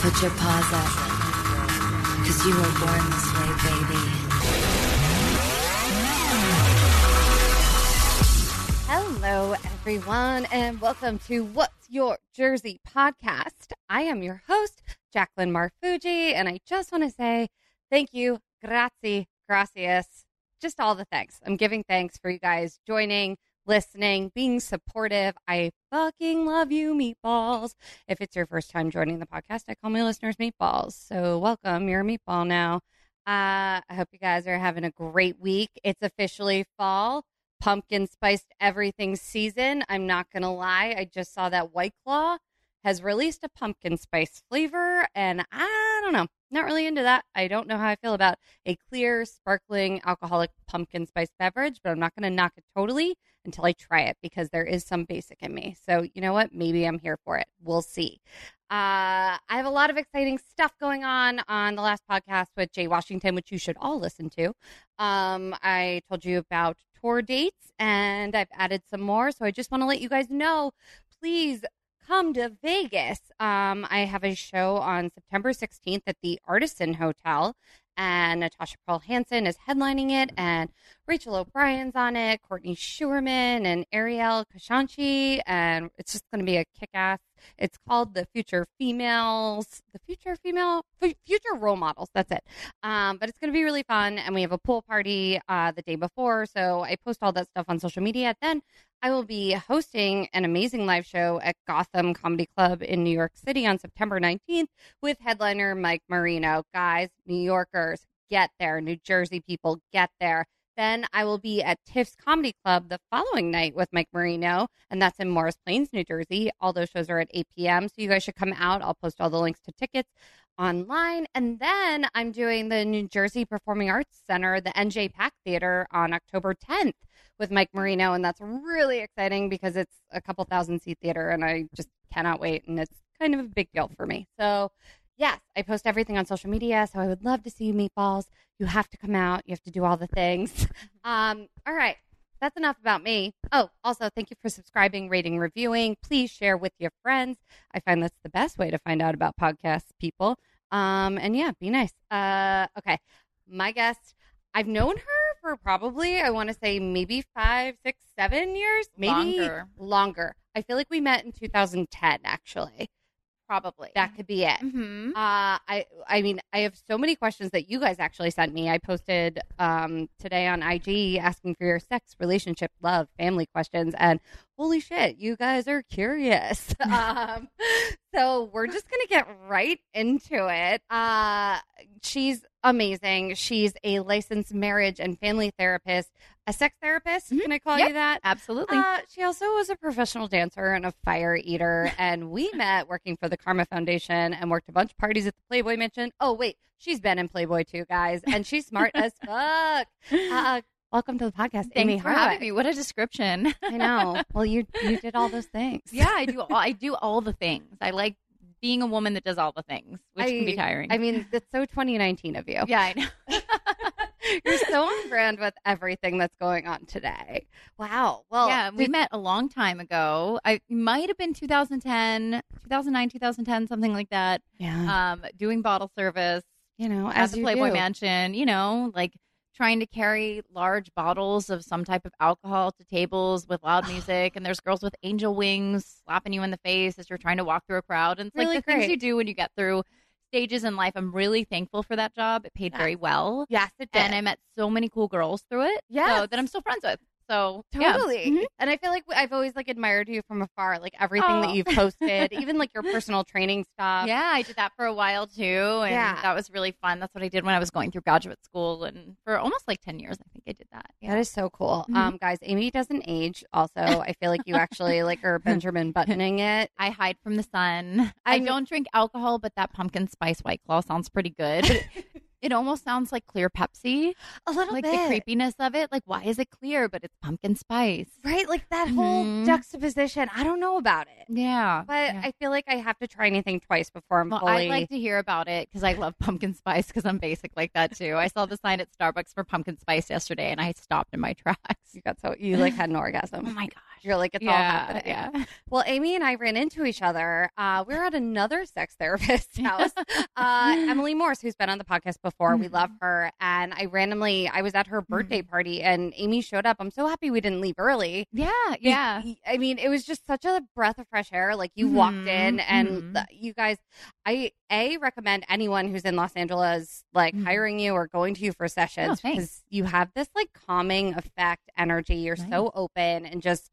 Put your paws up. Cause you were born this way, baby. Hello, everyone, and welcome to What's Your Jersey podcast. I am your host, Jacqueline Marfuji, and I just want to say thank you, grazie, gracias, just all the thanks. I'm giving thanks for you guys joining, listening, being supportive. I fucking love you, meatballs. If it's your first time joining the podcast, I call my listeners meatballs. So welcome, you're a meatball now. Uh, I hope you guys are having a great week. It's officially fall pumpkin spiced everything season. I'm not going to lie. I just saw that White Claw has released a pumpkin spice flavor, and I don't know. Not really into that. I don't know how I feel about a clear, sparkling, alcoholic pumpkin spice beverage, but I'm not going to knock it totally until I try it because there is some basic in me. So, you know what? Maybe I'm here for it. We'll see. Uh, I have a lot of exciting stuff going on on the last podcast with Jay Washington, which you should all listen to. Um, I told you about tour dates and I've added some more. So I just want to let you guys know please come to Vegas. Um, I have a show on September 16th at the Artisan Hotel, and Natasha Pearl Hansen is headlining it, and Rachel O'Brien's on it, Courtney Schuerman, and Ariel Kashanchi, and it's just going to be a kick ass. It's called the Future Females, the Future Female, Future Role Models. That's it. Um, but it's going to be really fun, and we have a pool party uh, the day before, so I post all that stuff on social media. Then I will be hosting an amazing live show at Gotham Comedy Club in New York City on September 19th with headliner Mike Marino. Guys, New Yorkers, get there. New Jersey people, get there. Then I will be at Tiff's Comedy Club the following night with Mike Marino, and that's in Morris Plains, New Jersey. All those shows are at 8 p.m., so you guys should come out. I'll post all the links to tickets online. And then I'm doing the New Jersey Performing Arts Center, the NJPAC Theater, on October 10th with Mike Marino, and that's really exciting because it's a couple thousand seat theater, and I just cannot wait, and it's kind of a big deal for me. So yes, I post everything on social media. So I would love to see you meatballs. You have to come out. You have to do all the things. Um, all right. That's enough about me. Oh, also, thank you for subscribing, rating, reviewing. Please share with your friends. I find that's the best way to find out about podcasts, people. Um, and yeah, be nice. Uh, okay. My guest, I've known her for probably, I want to say maybe five, six, seven years, maybe Longer. longer. I feel like we met in 2010, actually. Probably. That could be it. hmm Uh, I I mean, I have so many questions that you guys actually sent me. I posted um, today on IG asking for your sex, relationship, love, family questions, and holy shit, you guys are curious. um, so we're just gonna get right into it. Uh, she's amazing. She's a licensed marriage and family therapist, a sex therapist. Mhm. Can I call Yep. you that? Absolutely. Uh, she also was a professional dancer and a fire eater, and we met working for the Karma Foundation and worked a bunch of parties at the Playboy Mansion. Oh wait, she's been in Playboy too, guys, and she's smart as fuck. Uh, welcome to the podcast, Thanks Amy for having me. What a description. I know. Well, you you did all those things. yeah, I do. All, I do all the things. I like being a woman that does all the things, which can be tiring. I mean, it's so 2019 of you. yeah, I know. You're so on brand with everything that's going on today. Wow. Well, yeah, we did- met a long time ago. I might have been 2010, 2009, 2010, something like that. yeah. Um, doing bottle service you know, at as the Playboy do. Mansion. You know, like trying to carry large bottles of some type of alcohol to tables with loud music, and there's girls with angel wings slapping you in the face as you're trying to walk through a crowd. And it's Really like the things you do when you get through stages in life. I'm really thankful for that job. It paid very well. Yes, it did. And I met so many cool girls through it. yeah So that I'm still friends with. So yeah. Totally. Mhm. And I feel like I've always like admired you from afar, like everything Oh. that you've posted, even like your personal training stuff. Yeah, I did that for a while too, and Yeah. that was really fun. That's what I did when I was going through graduate school, and for almost like ten years, I think I did that. Yeah. That is so cool. Mhm. Um, guys, Amy doesn't age. Also, I feel like you actually like are Benjamin buttoning it. I hide from the sun. I, I'm- don't drink alcohol, but that pumpkin spice white claw sounds pretty good. It almost sounds like clear Pepsi, A little bit like bit. the creepiness of it. Like, why is it clear, but it's pumpkin spice? Right? Like that whole Mhm. juxtaposition. I don't know about it. Yeah, But yeah. I feel like I have to try anything twice before I'm Well, fully. I'd like to hear about it because I love pumpkin spice because I'm basic like that too. I saw the sign at Starbucks for pumpkin spice yesterday and I stopped in my tracks. you got so you like had an orgasm. Oh my gosh. You're like it's all yeah, happening. yeah. Well, Amy and I ran into each other. Uh, we were at another sex therapist's house. Uh, Emily Morse, who's been on the podcast before, we Mhm. love her. And I randomly, I was at her birthday party, and Amy showed up. I'm so happy we didn't leave early. Yeah, yeah. I mean, it was just such a breath of fresh air. Like you walked Mhm, in, and mhm. the- you guys, I a recommend anyone who's in Los Angeles like hiring you or going to you for sessions because you have this like calming effect, energy. You're so open and just.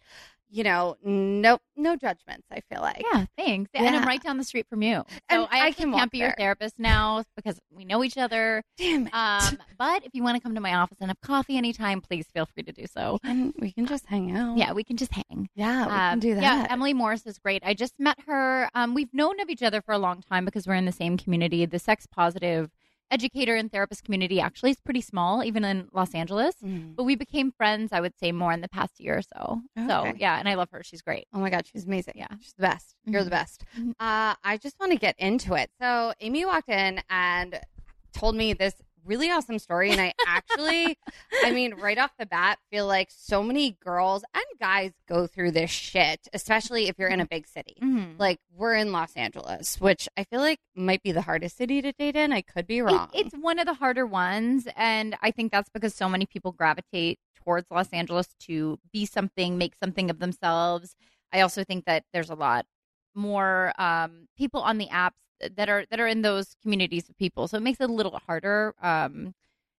You know, no no judgments. I feel like Yeah, thanks. And I'm right down the street from you. So And I, I can can't be your there. therapist now because we know each other. Damn it. Um, but if you want to come to my office and have coffee anytime, please feel free to do so. and we can just hang out. Yeah, we can just hang. yeah, we can Um, do that. Yeah, Emily Morse is great. I just met her. Um, we've known of each other for a long time because we're in the same community. The sex positive educator and therapist community actually is pretty small, even in Los Angeles. Mhm. But we became friends, I would say, more in the past year or so. So yeah, and I love her. She's great. Oh my god, she's amazing. Yeah. she's the best. You're the Mhm. best. Mhm. Uh, I just want to get into it. So Amy walked in and told me this really awesome story, and I actually, I mean, right off the bat, feel like so many girls and guys go through this shit, especially if you're in a big city. Mhm. Like we're in Los Angeles, which I feel like might be the hardest city to date in. I could be It- wrong. it's one of the harder ones, and I think that's because so many people gravitate towards Los Angeles to be something, make something of themselves. I also think that there's a lot more um, people on the apps that are that are in those communities of people, so it makes it a little harder. Um,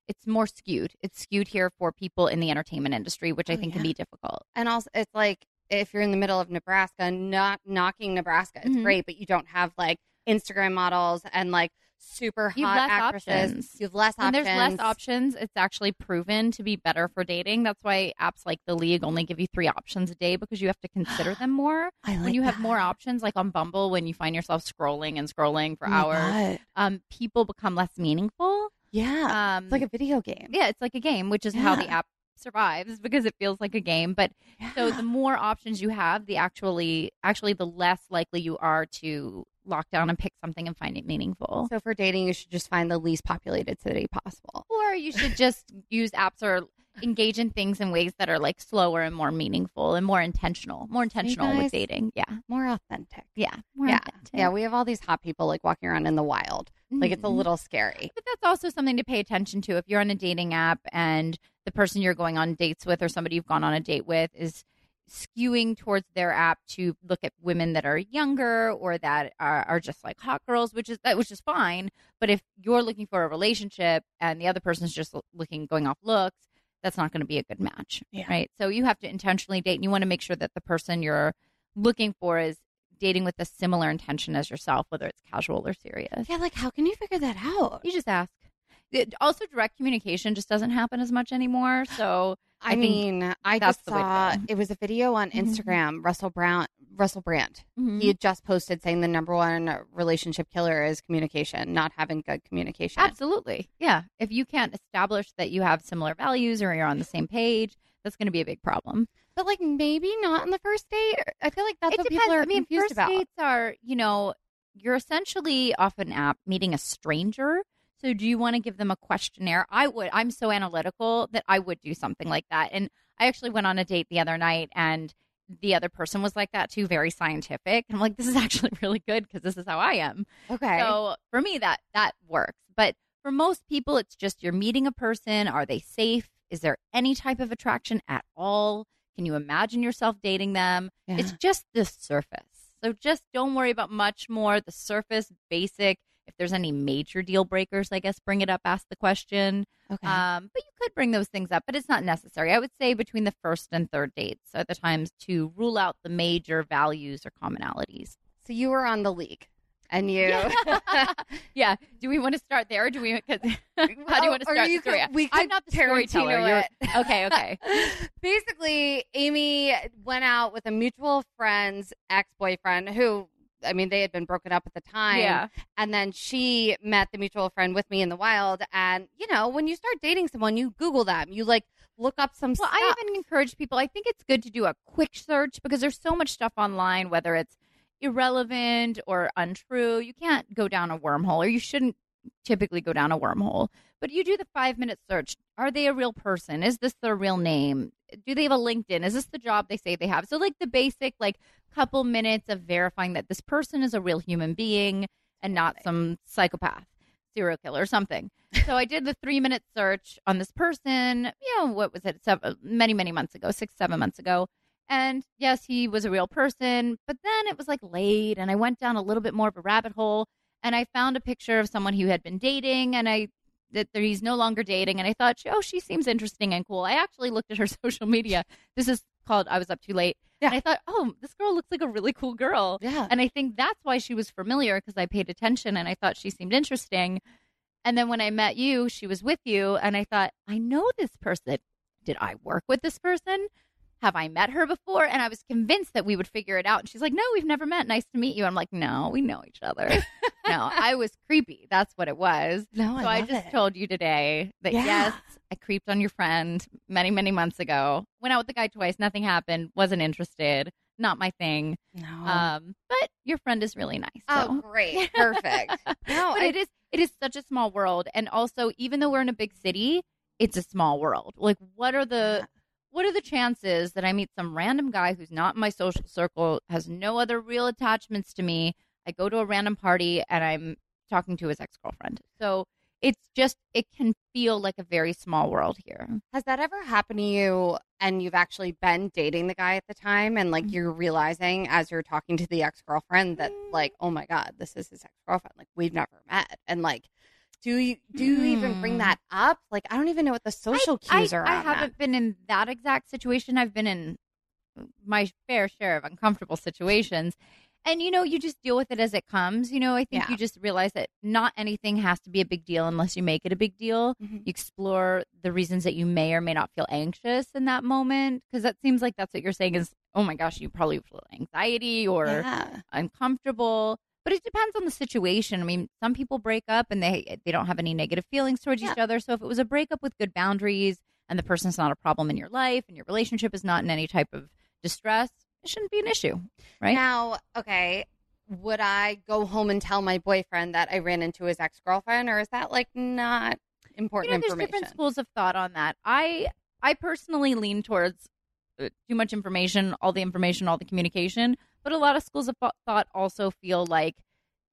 it's more skewed. It's skewed here for people in the entertainment industry, which I Oh, think can be difficult. and also it's like if you're in the middle of Nebraska, not knocking Nebraska, it's Mhm. great, but you don't have like Instagram models and like super hot You have less actresses. options. You have less When options. there's less options, it's actually proven to be better for dating. That's why apps like The League only give you three options a day because you have to consider them more. I like when you have more options, like on Bumble, when you find yourself scrolling and scrolling for Oh hours, um, people become less meaningful. Yeah, Um, it's like a video game. yeah, it's like a game, which is how the app survives because it feels like a game. But so the more options you have, the actually actually the less likely you are to lock down and pick something and find it meaningful. So for dating, you should just find the least populated city possible. Or you should just use apps or engage in things in ways that are like slower and more meaningful and more intentional. More intentional guys- with dating. Yeah. More authentic. Yeah. More yeah, authentic. yeah. We have all these hot people like walking around in the wild. Like it's a Mhm. little scary. But that's also something to pay attention to. If you're on a dating app and the person you're going on dates with or somebody you've gone on a date with is skewing towards their app to look at women that are younger or that are, are just like hot girls, which is that which is fine. But if you're looking for a relationship and the other person's just looking going off looks, that's not going to be a good match. Yeah. Right. So you have to intentionally date and you want to make sure that the person you're looking for is dating with a similar intention as yourself, whether it's casual or serious. Yeah, like how can you figure that out? You just ask. It, also, direct communication just doesn't happen as much anymore. So I, I mean, I just the way to saw it was a video on Mhm. Instagram. Russell Brown, Russell Brand. Mm-hmm. He had just posted saying the number one relationship killer is communication, not having good communication. absolutely, yeah. If you can't establish that you have similar values or you're on the same page, that's going to be a big problem. But like maybe not on the first date. I feel like that's it what depends. people are I mean, confused first about. dates are, you know, you're essentially off an app meeting a stranger. So do you want to give them a questionnaire? I would. I'm so analytical that I would do something like that. And I actually went on a date the other night and the other person was like that too, very scientific. I'm like, this is actually really good because this is how I am. Okay. So for me, that that works. But for most people, it's just you're meeting a person. Are they safe? Is there any type of attraction at all? Can you imagine yourself dating them? Yeah. It's just the surface. So just don't worry about much more. The surface, basic. If there's any major deal breakers, I guess bring it up, ask the question. okay. Um, but you could bring those things up, but it's not necessary. I would say between the first and third dates are the times to rule out the major values or commonalities. so you were on the league, and you. Yeah. yeah. Do we want to start there? Or do we? 'cause- how do you want to start you the story? could- we I'm not the Tarantino storyteller. You're- okay. Okay. Basically, Amy went out with a mutual friend's ex boyfriend who I mean, they had been broken up at the time. Yeah. And then she met the mutual friend with me in the wild. And, you know, when you start dating someone, you Google them, you like look up some Well, stuff. I even encourage people. I think it's good to do a quick search because there's so much stuff online, whether it's irrelevant or untrue. You can't go down a wormhole, or you shouldn't typically go down a wormhole. But you do the five minute search. Are they a real person? Is this their real name? Do they have a LinkedIn? Is this the job they say they have? So, like the basic, like couple minutes of verifying that this person is a real human being and not some psychopath, serial killer, or something. So I did the three minute search on this person. You know, what was it? Seven, many, many months ago, six, seven months ago. And yes, he was a real person. But then it was like late, and I went down a little bit more of a rabbit hole, and I found a picture of someone who had been dating, and I that he's no longer dating, and I thought, oh, she seems interesting and cool. I actually looked at her social media. This is called I was up too late. Yeah. And I thought, oh, this girl looks like a really cool girl. yeah. And I think that's why she was familiar because I paid attention and I thought she seemed interesting. And then when I met you, she was with you, and I thought, I know this person. Did I work with this person? Have I met her before? And I was convinced that we would figure it out. And she's like, No, we've never met. Nice to meet you. I'm like, No, we know each other. no, I was creepy. That's what it was. No, so I, just it. told you today that Yeah. yes, I creeped on your friend many, many months ago. Went out with the guy twice. Nothing happened. Wasn't interested. Not my thing. no. Um, but your friend is really nice. So. oh, great. Perfect. No, but I, it is it is such a small world, and also even though we're in a big city, it's a small world. Like, what are the what are the chances that I meet some random guy who's not in my social circle, has no other real attachments to me? I go to a random party and I'm talking to his ex girlfriend. So it's just it can feel like a very small world here. Has that ever happened to you and you've actually been dating the guy at the time and like you're realizing as you're talking to the ex girlfriend that like, oh my God, this is his ex girlfriend. Like we've never met. And like do you do you even bring Hmm. that up? Like I don't even know what the social I, cues I, are I haven't been in that exact situation. I've been in my fair share of uncomfortable situations. And you know, you just deal with it as it comes. You know, I think Yeah. you just realize that not anything has to be a big deal unless you make it a big deal. Mhm. You explore the reasons that you may or may not feel anxious in that moment because that seems like that's what you're saying is, oh my gosh, you probably feel anxiety or Yeah. uncomfortable. But it depends on the situation. I mean, some people break up and they they don't have any negative feelings towards each other. So if it was a breakup with good boundaries and the person's not a problem in your life and your relationship is not in any type of distress, it shouldn't be an issue, right? Now, okay, would I go home and tell my boyfriend that I ran into his ex girlfriend, or is that like not important you know, there's information? different schools of thought on that. I I personally lean towards uh, too much information, all the information, all the communication. But a lot of schools of thought- also feel like,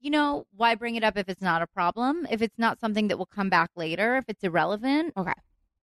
you know, why bring it up if it's not a problem? If it's not something that will come back later, if it's irrelevant, Okay.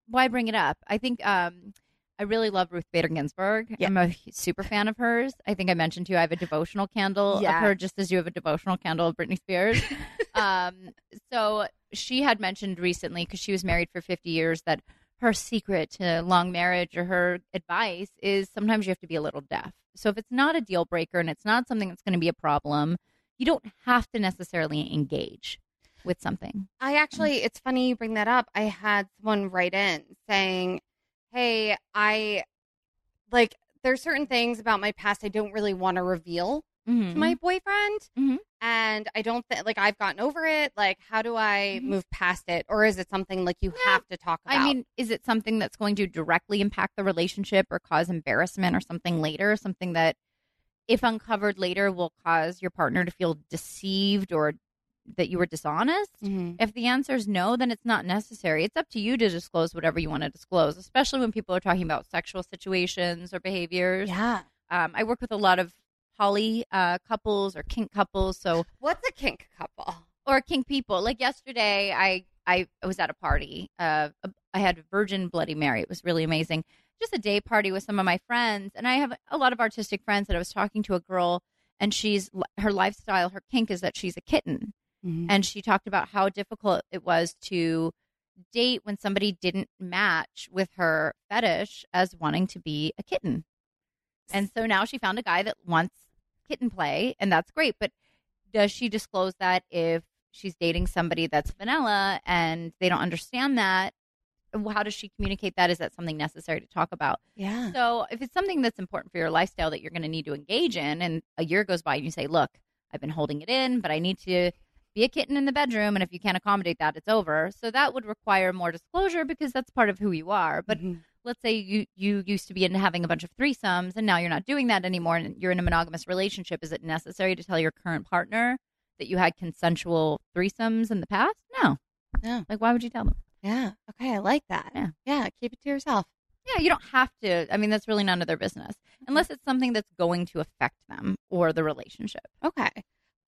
why bring it up? I think um, I really love Ruth Bader Ginsburg. Yeah. I'm a super fan of hers. I think I mentioned to you I have a devotional candle Yeah. of her, just as you have a devotional candle of Britney Spears. um, so she had mentioned recently because she was married for 50 years that her secret to long marriage or her advice is sometimes you have to be a little deaf. So if it's not a deal breaker and it's not something that's going to be a problem, you don't have to necessarily engage with something. I actually, it's funny you bring that up. I had someone write in saying, Hey, I like, there's certain things about my past I don't really want to reveal Mm-hmm. to my boyfriend. Mhm. And I don't think, like, I've gotten over it. Like, how do I Mhm. move past it? Or is it something like you Yeah. have to talk about? I mean, is it something that's going to directly impact the relationship or cause embarrassment or something later? Something that, if uncovered later, will cause your partner to feel deceived or that you were dishonest? Mhm. If the answer is no, then it's not necessary. It's up to you to disclose whatever you want to disclose, especially when people are talking about sexual situations or behaviors. yeah. Um, I work with a lot of poly uh, couples or kink couples, so What's a kink couple? or kink people. Like yesterday, I I was at a party. Uh, I had Virgin Bloody Mary. It was really amazing. Just a day party with some of my friends, and I have a lot of artistic friends. That I was talking to a girl, and she's her lifestyle, her kink is that she's a kitten, and she talked about how difficult it was to date when somebody didn't match with her fetish as wanting to be a kitten. And so now she found a guy that wants kitten play, and that's great. But does she disclose that if she's dating somebody that's vanilla and they don't understand that? How does she communicate that? Is that something necessary to talk about? Yeah. So if it's something that's important for your lifestyle that you're going to need to engage in, and a year goes by and you say, look, I've been holding it in, but I need to be a kitten in the bedroom. And if you can't accommodate that, it's over. So that would require more disclosure because that's part of who you are. But Mhm. Let's say you you used to be into having a bunch of threesomes and now you're not doing that anymore and you're in a monogamous relationship is it necessary to tell your current partner that you had consensual threesomes in the past no No. like why would you tell them yeah. Okay, I like that. Yeah. Yeah, keep it to yourself. yeah you don't have to i mean that's really none of their business unless it's something that's going to affect them or the relationship Okay.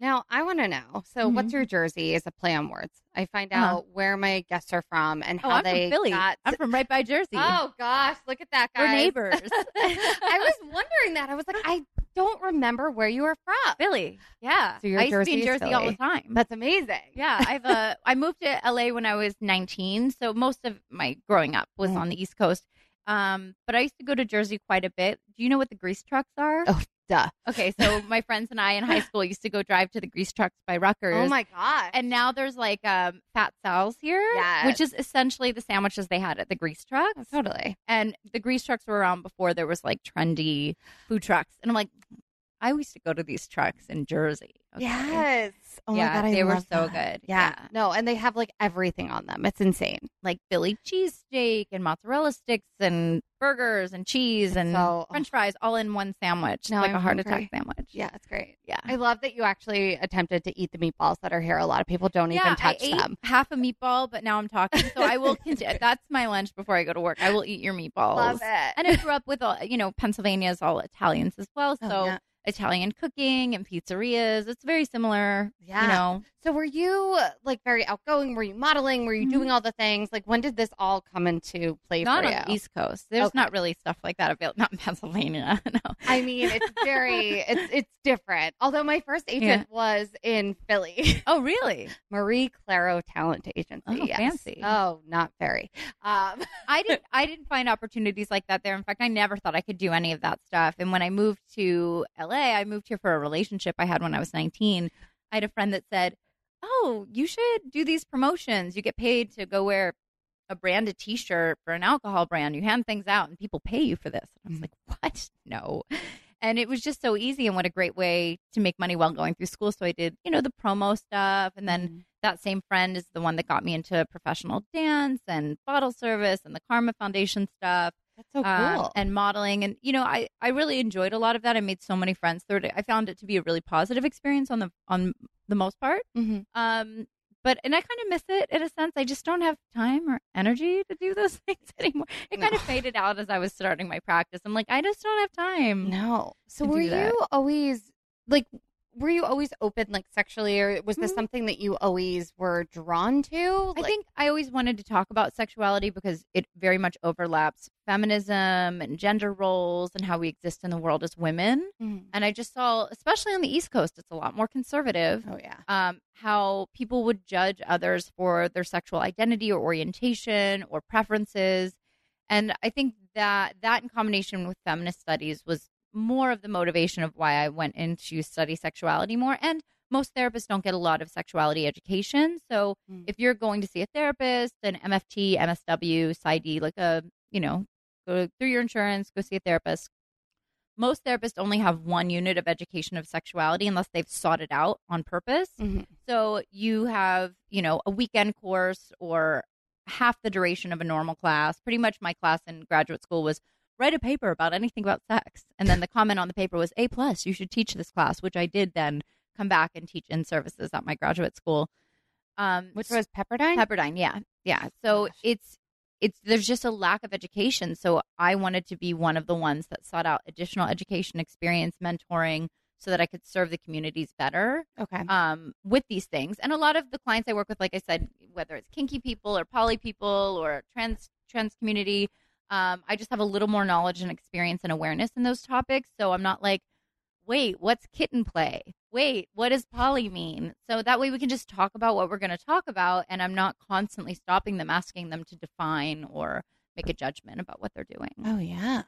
Now I want to know. So, Mhm. what's your jersey? Is a play on words. I find Uh-huh. out where my guests are from and how oh how i'm they from philly got. i'm from right by jersey oh gosh, look at that, guys. we're neighbors I was wondering that. I was like, I don't remember where you are from. philly yeah So your i used to be in Jersey all the time That's amazing. Yeah, I've uh, I moved to LA when I was 19, so most of my growing up was Mm. on the East Coast. Um, but I used to go to Jersey quite a bit. Do you know what the grease trucks are? Oh, duh. Okay, so my friends and I in high school used to go drive to the grease trucks by Rutgers. Oh my god! And now there's like um, Fat Sal's here, Yes. which is essentially the sandwiches they had at the grease trucks. Oh, totally. And the grease trucks were around before there was like trendy food trucks. And I'm like, I used to go to these trucks in Jersey. Okay? Yes. Oh Yeah, my god, I they were so that. good. Yeah. Yeah. No, and they have like everything on them. It's insane. like Philly cheesesteak and mozzarella sticks and burgers and cheese and So- French fries all in one sandwich. Now like I'm a heart hungry. attack sandwich. Yeah, it's great. Yeah. I love that you actually attempted to eat the meatballs that are here. A lot of people don't yeah, even touch them. half a meatball, but now I'm talking, so I will continue. That's my lunch before I go to work. I will eat your meatballs. Love it. And I grew up with, all, you know, Pennsylvania's all Italians as well, oh, so Oh, yeah. Italian cooking and pizzerias. It's very similar. Yeah. You know, So were you like very outgoing? Were you modeling? Were you Mhm. doing all the things? Like when did this all come into play not for on you? the East Coast. There's Okay. not really stuff like that available. Not in Pennsylvania. no. I mean, it's very it's it's different. Although my first agent was in Philly, Oh, really? Marie Claro Talent Agency. Oh, yes. fancy. Oh, not very. Um, I didn't I didn't find opportunities like that there. In fact, I never thought I could do any of that stuff. And when I moved to LA, I moved here for a relationship I had when I was 19. I had a friend that said, "Oh, you should do these promotions. You get paid to go wear a branded t-shirt for an alcohol brand. You hand things out and people pay you for this." And I was Mhm. like, "What? No." And it was just so easy and what a great way to make money while going through school. So I did, you know, the promo stuff and then that same friend is the one that got me into professional dance and bottle service and the Karma Foundation stuff that's so um, cool. and modeling. And, you know, I, I really enjoyed a lot of that. I made so many friends through it. I found it to be a really positive experience on the on the most part. Mhm. Um, but and I kind of miss it in a sense. I just don't have time or energy to do those things anymore. It kind of faded out as I was starting my practice. I'm like, I just don't have time. No. So were you always like were you always open like sexually or was this Mhm. something that you always were drawn to? I think I always wanted to talk about sexuality because it very much overlaps feminism and gender roles and how we exist in the world as women. Mhm. And I just saw, especially on the East Coast, it's a lot more conservative. Oh yeah. Um, how people would judge others for their sexual identity or orientation or preferences. And I think that that in combination with feminist studies was more of the motivation of why I went into study sexuality more. And most therapists don't get a lot of sexuality education. So Mm. if you're going to see a therapist, an MFT, MSW, PsyD, like a, you know, go through your insurance, go see a therapist. Most therapists only have one unit of education of sexuality unless they've sought it out on purpose. Mhm. So you have, you know, a weekend course or half the duration of a normal class. Pretty much my class in graduate school was write a paper about anything about sex. And then the comment on the paper was A plus, you should teach this class, which I did then come back and teach in services at my graduate school. Um Which was Pepperdine? Pepperdine, yeah. Yeah. So Gosh. it's it's there's just a lack of education. So I wanted to be one of the ones that sought out additional education, experience, mentoring so that I could serve the communities better okay. um, with these things. And a lot of the clients I work with, like I said, whether it's kinky people or poly people or trans trans community, um, I just have a little more knowledge and experience and awareness in those topics. So I'm not like, wait, what's kitten play? Wait, what does poly mean? So that way we can just talk about what we're going to talk about, and I'm not constantly stopping them, asking them to define or make a judgment about what they're doing. Oh yeah.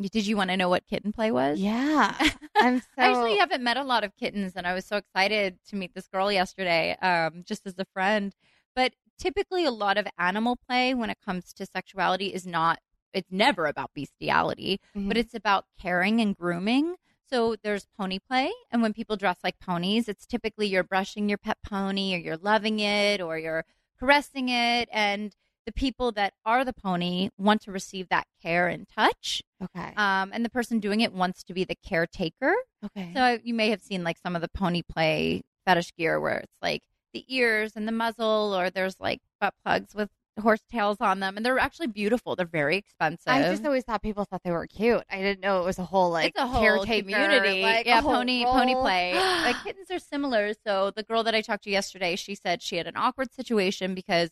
Did you want to know what kitten play was? Yeah. I'm so I actually haven't met a lot of kittens, and I was so excited to meet this girl yesterday, um, just as a friend. But typically, a lot of animal play when it comes to sexuality is not. It's never about bestiality, Mhm. but it's about caring and grooming. So there's pony play, and when people dress like ponies, it's typically you're brushing your pet pony, or you're loving it, or you're caressing it, and the people that are the pony want to receive that care and touch. Okay. Um, and the person doing it wants to be the caretaker. okay. So you may have seen like some of the pony play fetish gear where it's like the ears and the muzzle, or there's like butt plugs with horse tails on them, and they're actually beautiful. They're very expensive. I just always thought people thought they were cute. I didn't know it was a whole like it's a whole caretaker community. Like, yeah, pony pony play. like kittens are similar. So the girl that I talked to yesterday, she said she had an awkward situation because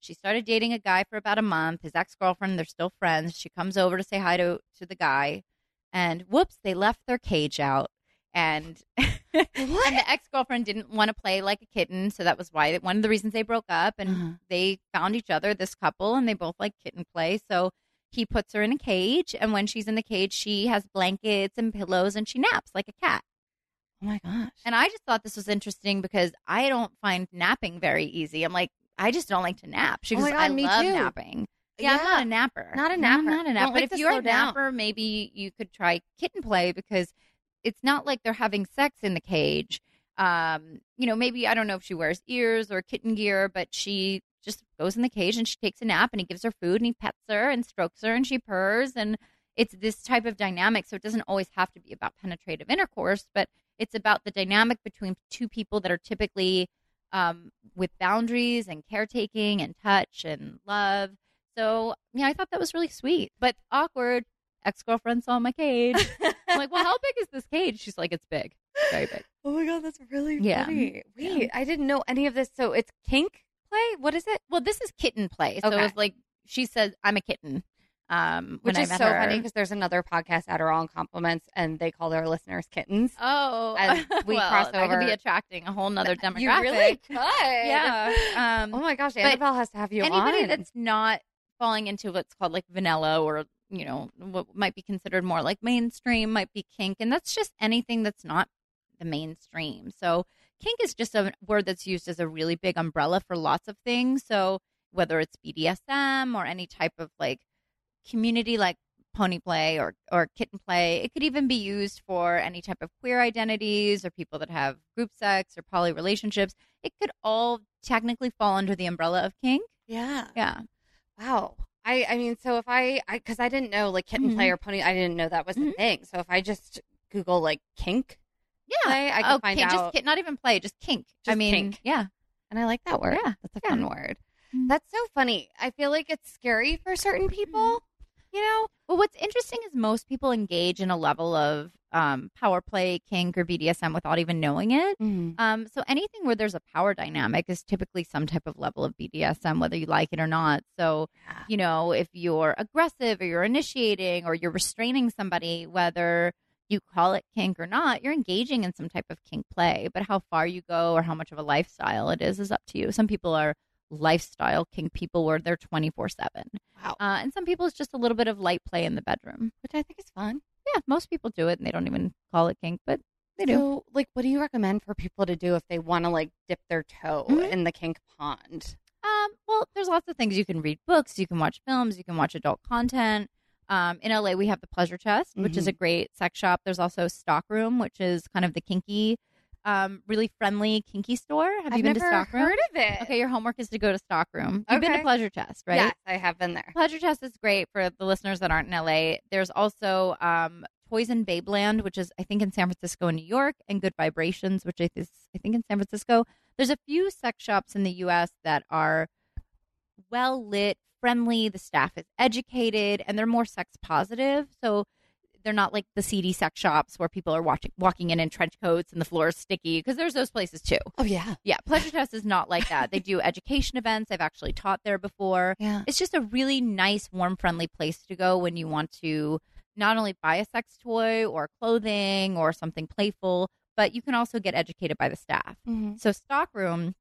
she started dating a guy for about a month. His ex girlfriend, they're still friends. She comes over to say hi to to the guy, and whoops, they left their cage out. And and the ex girlfriend didn't want to play like a kitten, so that was why one of the reasons they broke up. And Uh-huh. they found each other, this couple, and they both like kitten play. So he puts her in a cage, and when she's in the cage, she has blankets and pillows, and she naps like a cat. oh my gosh. And I just thought this was interesting because I don't find napping very easy. I'm like, I just don't like to nap. She Oh goes, my God, I love too. napping. Yeah, I'm not a napper. Not a No, I'm napper. not a napper. like But if you're a down. napper, maybe you could try kitten play because it's not like they're having sex in the cage. Um, you know, maybe I don't know if she wears ears or kitten gear, but she just goes in the cage and she takes a nap and he gives her food and he pets her and strokes her and she purrs and it's this type of dynamic. So it doesn't always have to be about penetrative intercourse, but it's about the dynamic between two people that are typically um, with boundaries and caretaking and touch and love. So yeah, I thought that was really sweet, but awkward. Ex girlfriend saw my cage. I'm like, well, how big is this cage? She's like, it's big, very big. Oh my god, that's really Yeah. funny. Yeah. I didn't know any of this. So it's kink play. What is it? Well, this is kitten play. So Okay. it's like she said, I'm a kitten. Um, when Which is so her. funny because there's another podcast, Adderall Compliments, and they call their listeners kittens. Oh, And we well, cross That could be attracting a whole nother demographic. You really could. Yeah. Um, Oh my gosh, Annabelle has to have you on. anybody on. that's not falling into what's called like vanilla or you know what might be considered more like mainstream might be kink and that's just anything that's not the mainstream. So kink is just a word that's used as a really big umbrella for lots of things. So whether it's bdsm or any type of like community like pony play or or kitten play it could even be used for any type of queer identities or people that have group sex or poly relationships. It could all technically fall under the umbrella of kink. Yeah. yeah. Wow. I, I mean, so if I, I, cause I didn't know like kitten Mhm. play or pony, I didn't know that was a Mhm. thing. So if I just Google like kink Yeah. play, I can oh, find kink, out. Just not even play, just kink. I mean, kink. yeah. and I like that word. Yeah, That's a yeah. fun word. Mhm. That's so funny. I feel like it's scary for certain people, you know? Well, what's interesting is most people engage in a level of um, power play, kink, or BDSM without even knowing it. Um, so anything where there's a power dynamic is typically some type of level of BDSM, whether you like it or not. So, Yeah. you know, if you're aggressive or you're initiating or you're restraining somebody, whether you call it kink or not, you're engaging in some type of kink play. But how far you go or how much of a lifestyle it is is up to you. Some people are lifestyle kink people where they're 24 7. Wow. Uh, and some people it's just a little bit of light play in the bedroom. Which I think is fun. Yeah, most people do it and they don't even call it kink, but they do. So, like, what do you recommend for people to do if they want to like dip their toe Mhm. in the kink pond? Um, well, there's lots of things you can read books, you can watch films, you can watch adult content. Um, in LA, we have the Pleasure Chest, which is a great sex shop. There's also Stockroom, which is kind of the kinky, um, really friendly kinky store. Have I've you been to never Stockroom? heard of it. Okay, your homework is to go to Stockroom. You've been to Pleasure Chest, right? Yes, I have been there. Pleasure Chest is great for the listeners that aren't in LA. There's also um, Toys in Babeland, which is I think in San Francisco and New York, and Good Vibrations, which is I think in San Francisco. There's a few sex shops in the U.S. that are well lit, friendly. The staff is educated, and they're more sex positive. So they're not like the seedy sex shops where people are watching, walking in in trench coats and the floor is sticky because there's those places too. Oh yeah, Yeah, Pleasure Chest is not like that. They do education events. I've actually taught there before. yeah. It's just a really nice, warm, friendly place to go when you want to not only buy a sex toy or clothing or something playful, but you can also get educated by the staff. Mm-hmm. So Stockroom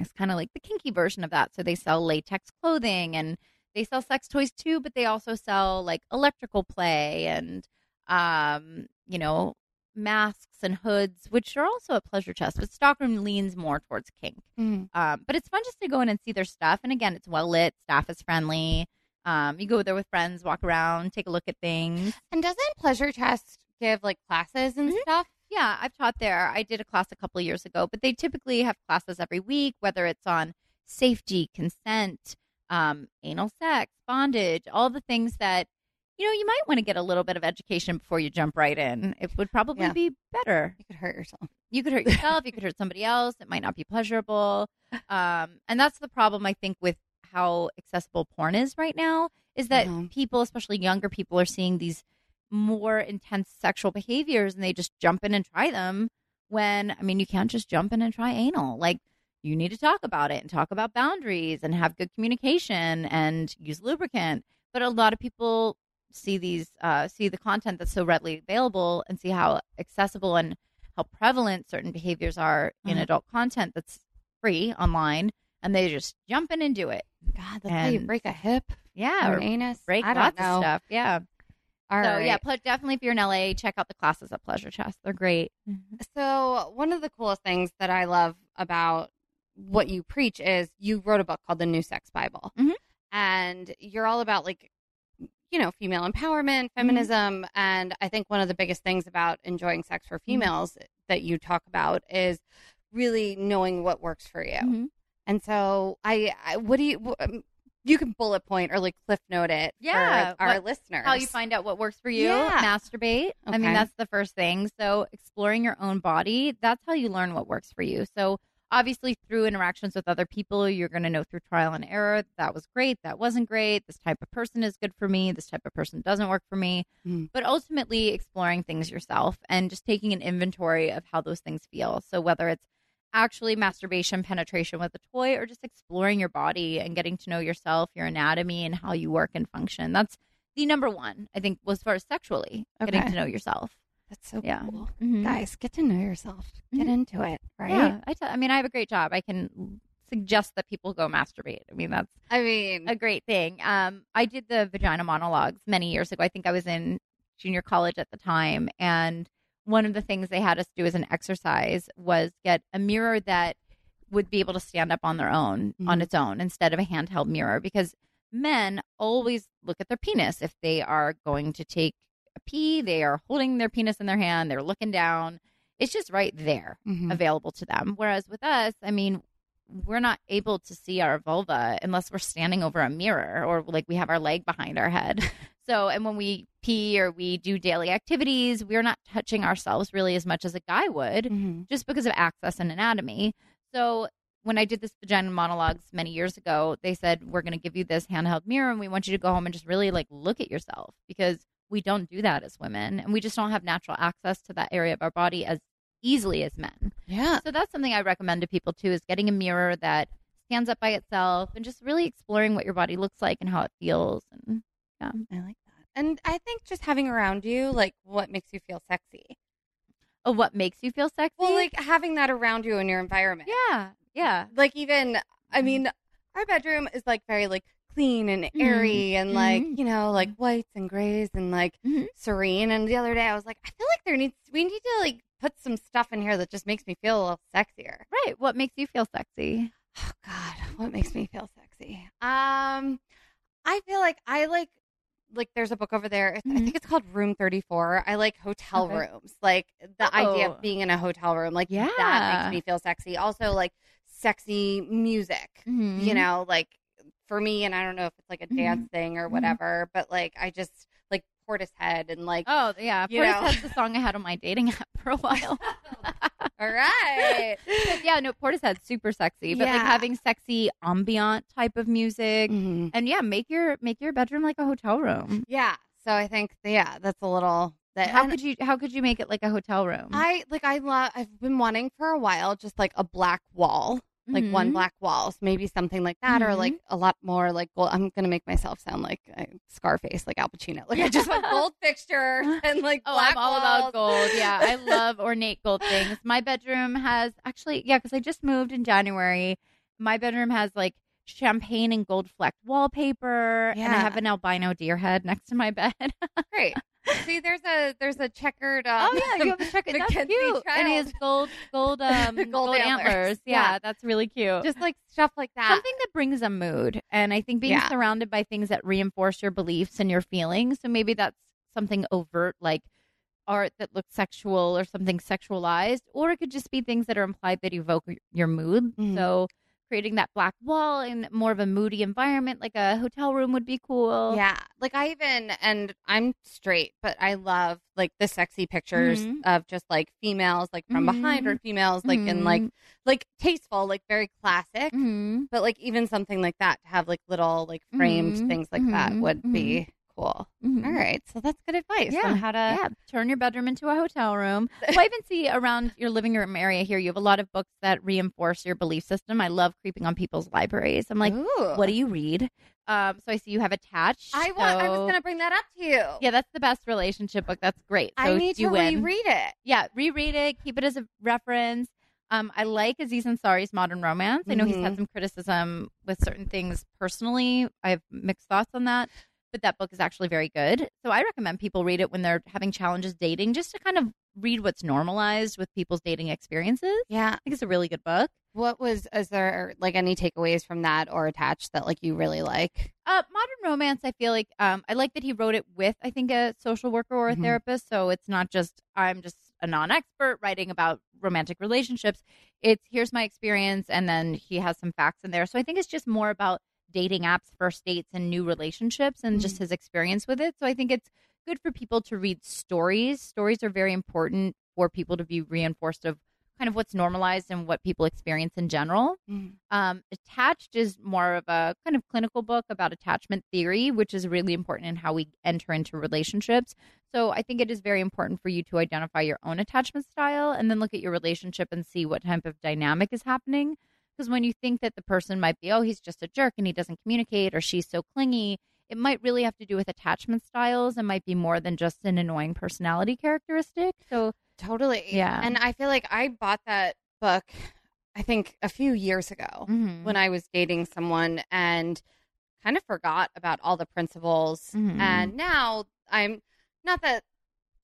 is kind of like the kinky version of that. So they sell latex clothing and they sell sex toys too, but they also sell like electrical play and um, you know, masks and hoods, which are also a pleasure chest. But Stockroom leans more towards kink. Mm-hmm. Um, but it's fun just to go in and see their stuff. And again, it's well lit, staff is friendly. Um, you go there with friends, walk around, take a look at things. And doesn't Pleasure Chest give like classes and Mhm. stuff? Yeah, I've taught there. I did a class a couple of years ago, but they typically have classes every week, whether it's on safety, consent, um, anal sex, bondage, all the things that you know you might want to get a little bit of education before you jump right in. It would probably Yeah. be better. You could hurt yourself. You could hurt yourself. you could hurt somebody else. It might not be pleasurable. Um, and that's the problem, I think, with how accessible porn is right now. Is that Mhm. people, especially younger people, are seeing these more intense sexual behaviors, and they just jump in and try them. When I mean, you can't just jump in and try anal. Like you need to talk about it and talk about boundaries and have good communication and use lubricant. But a lot of people see these uh, see the content that's so readily available and see how accessible and how prevalent certain behaviors are in Mhm. adult content that's free online and they just jump in and do it God, that's how you break a hip yeah or or anus. break I don't lots know. of stuff yeah All so right. yeah ple- definitely if you're in la check out the classes at pleasure chest they're great So one of the coolest things that I love about what you preach is you wrote a book called The New Sex Bible, Mhm. and you're all about like you know female empowerment, Mm-hmm. feminism, and I think one of the biggest things about enjoying sex for Mm-hmm. females that you talk about is really knowing what works for you. Mhm. And so I, I what do you? um, You can bullet point or like cliff note it Yeah, for our what- listeners. how you find out what works for you Yeah. masturbate i mean that's the first thing so exploring your own body that's how you learn what works for you so obviously through interactions with other people you're going to know through trial and error that was great that wasn't great this type of person is good for me this type of person doesn't work for me. Mm. but ultimately exploring things yourself and just taking an inventory of how those things feel. So whether it's actually masturbation penetration with a toy or just exploring your body and getting to know yourself your anatomy and how you work and function that's the number one i think was first sexually getting to know yourself That's so Yeah. cool. Mhm. Guys, get to know yourself. Get Mhm. into it, right? yeah I mean i have a great job i can suggest that people go masturbate i mean that's I mean, a great thing. Um, I did the vagina monologues many years ago. I think I was in junior college at the time, and one of the things they had us do as an exercise was get a mirror that would be able to stand up on their own on Mhm. its own instead of a handheld mirror because men always look at their penis if they are going to take pee they are holding their penis in their hand they're looking down it's just right there mhm. available to them. Whereas with us, I mean, we're not able to see our vulva unless we're standing over a mirror or like we have our leg behind our head. So, and when we pee or we do daily activities, we're not touching ourselves really as much as a guy would Mhm. just because of access and anatomy. So, when I did this vagina monologues many years ago, they said, We're going to give you this handheld mirror and we want you to go home and just really like look at yourself because we don't do that as women and we just don't have natural access to that area of our body as easily as men. Yeah. So that's something I recommend to people too is getting a mirror that stands up by itself and just really exploring what your body looks like and how it feels and yeah. I like that. And I think just having around you, like, what makes you feel sexy. oh what makes you feel sexy. Well, like having that around you in your environment. yeah, yeah. Like, even, I mm-hmm. mean, our bedroom is like very, like, clean and airy and, like, Mhm. you know, like whites and grays and, like, Mhm. serene. And the other day I was like, I feel like there needs, we need to, like, put some stuff in here that just makes me feel a little sexier. Right. What makes you feel sexy? Oh God, what makes me feel sexy? Um, I feel like I like like there's a book over there. It's- I think it's called Room Thirty Four. I like hotel Okay. rooms, like the idea Oh. of being in a hotel room, like yeah that makes me feel sexy. Also, like sexy music, you Mhm. know, like for me, and I don't know if it's like a dance thing or Mhm. whatever, but like I just like Portishead and like Oh yeah. Portishead's the song I had on my dating app for a while. all right, But yeah, no, Portishead's super sexy, but like having sexy ambient type of music, Mhm. and yeah, make your make your bedroom like a hotel room. yeah. So I think yeah, that's a little that. How could you how could you make it like a hotel room? I like I love I've been wanting for a while just like a black wall. Like one Mhm. black wall, so maybe something like that, or Mhm. like a lot more like gold. I'm gonna make myself sound like uh, Scarface, like Al Pacino. Like I just want gold fixture and like Oh, black I'm all walls. about gold. Yeah, I love ornate gold things. My bedroom has actually, yeah, because I just moved in January. My bedroom has like champagne and gold flecked wallpaper, and I have an albino deer head next to my bed. Great. See, there's a there's a checkered. Um, oh yeah, you have a check. That's cute, and he has gold gold um Gold gold, antlers. antlers. Yeah. Yeah, that's really cute. just like stuff like that. something that brings a mood and i think being Yeah. surrounded by things that reinforce your beliefs and your feelings so maybe that's something overt like art that looks sexual or something sexualized or it could just be things that are implied that evoke your mood Mhm. so creating that black wall in more of a moody environment like a hotel room would be cool Yeah, like I even and I'm straight, but I love like the sexy pictures Mhm. of just like females like from behind or females like in like Mhm. like tasteful, like very classic. Mhm. But like even something like that to have like little like framed Mhm. things like that would be cool. Mhm. All right, so that's good advice Yeah, on how to. yeah, turn your bedroom into a hotel room. Well, I even see around your living room area here, you have a lot of books that reinforce your belief system. I love creeping on people's libraries. I'm like, Ooh. what do you read? Um, so I see you have attached. I want. I was gonna bring that up to you. Yeah, that's the best relationship book. That's great. So I need you to win. reread it. Yeah, reread it. Keep it as a reference. Um, I like Aziz Ansari's Modern Romance. I know he's Mhm. had some criticism with certain things personally. I have mixed thoughts on that, but that book is actually very good. So I recommend people read it when they're having challenges dating, just to kind of read what's normalized with people's dating experiences. Yeah. I think it's a really good book. What was? Is there like any takeaways from that or attached that like you really like? Uh, modern romance, I feel like um, I like that he wrote it with, I think, a social worker or a Mhm. therapist. So it's not just I'm just a non-expert writing about romantic relationships. It's here's my experience, and then he has some facts in there. So I think it's just more about dating apps, first dates, and new relationships, and just his experience with it. So I think it's good for people to read stories. Stories are very important for people to be reinforced of kind of what's normalized and what people experience in general. Um, Attached is more of a kind of clinical book about attachment theory, which is really important in how we enter into relationships. So I think it is very important for you to identify your own attachment style and then look at your relationship and see what type of dynamic is happening. Because when you think that the person might be, oh, he's just a jerk and he doesn't communicate or she's so clingy, it might really have to do with attachment styles and might be more than just an annoying personality characteristic. So, Totally. Yeah. And I feel like I bought that book, I think a few years ago mhm. when I was dating someone and kind of forgot about all the principles. Mhm. And now I'm not that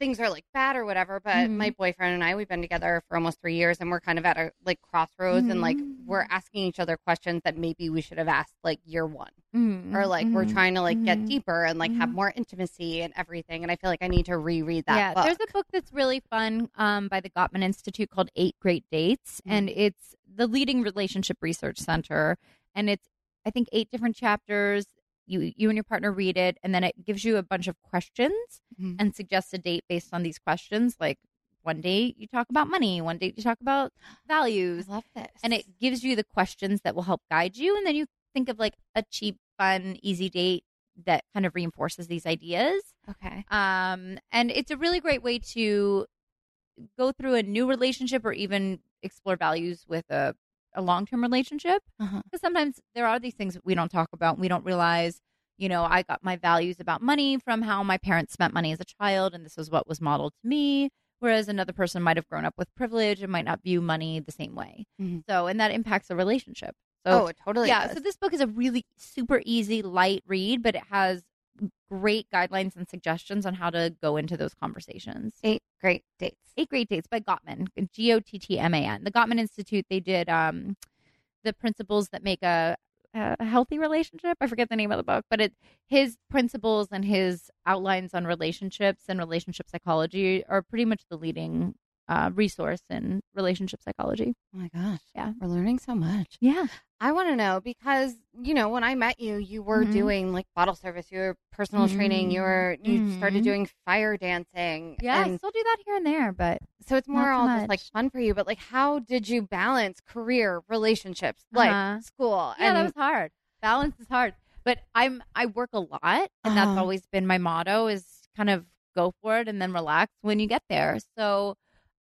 things are like bad or whatever, but Mhm. my boyfriend and I, we've been together for almost three years and we're kind of at a like crossroads and like we're asking each other questions that maybe we should have asked like year one Mhm. or like we're Mhm. trying to like get Mhm. deeper and like have more intimacy and everything. And I feel like I need to reread that yeah, book. there's a book that's really fun um, by the Gottman Institute called Eight Great Dates, and it's the leading relationship research center, and it's I think eight different chapters. You you and your partner read it, and then it gives you a bunch of questions Mhm. and suggests a date based on these questions. Like one date you talk about money, one date you talk about values, I love this. and it gives you the questions that will help guide you, and then you think of like a cheap, fun, easy date that kind of reinforces these ideas. okay. Um, and it's a really great way to go through a new relationship or even explore values with a, a long term relationship. Uh-huh. Because sometimes there are these things that we don't talk about. We don't realize, you know, I got my values about money from how my parents spent money as a child, and this is what was modeled to me. Whereas another person might have grown up with privilege and might not view money the same way. Mhm. So, and that impacts a relationship. So, oh, it totally. yeah, does. so this book is a really super easy, light read, but it has great guidelines and suggestions on how to go into those conversations. eight great dates. Eight Great Dates by Gottman, G O T T M A N. The Gottman Institute, they did um, the principles that make a, a healthy relationship. I forget the name of the book, but it his principles and his outlines on relationships and relationship psychology are pretty much the leading uh, resource in relationship psychology. Oh my gosh. Yeah. We're learning so much. Yeah. I want to know because, you know, when I met you, you were Mhm. doing like bottle service, you were personal training, you were, you started Mhm. doing fire dancing. Yeah, I still do that here and there, but so it's more all just like fun for you. But like, how did you balance career, relationships, life, Uh-huh. school? Yeah, and that was hard. Balance is hard. But I'm I work a lot and that's Uh-huh. always been my motto is kind of go for it and then relax when you get there. So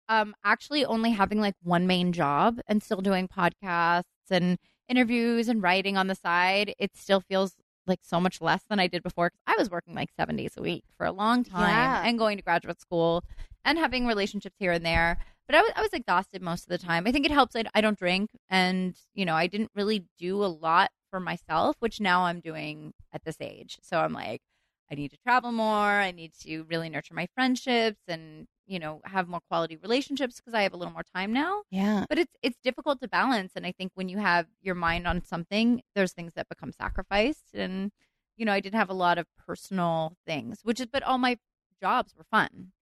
um actually only having like one main job and still doing podcasts and interviews and writing on the side, it still feels like so much less than I did before cuz I was working like 7 days a week for a long time Yeah. and going to graduate school and having relationships here and there. But I was, I was exhausted most of the time. I think it helps. I, I don't drink, and you know, I didn't really do a lot for myself, which now I'm doing at this age. So I'm like, I need to travel more. I need to really nurture my friendships and, you know, have more quality relationships because I have a little more time now. Yeah. But it's it's difficult to balance. And I think when you have your mind on something, there's things that become sacrificed. And, you know, I did have a lot of personal things, which is but all my jobs were fun.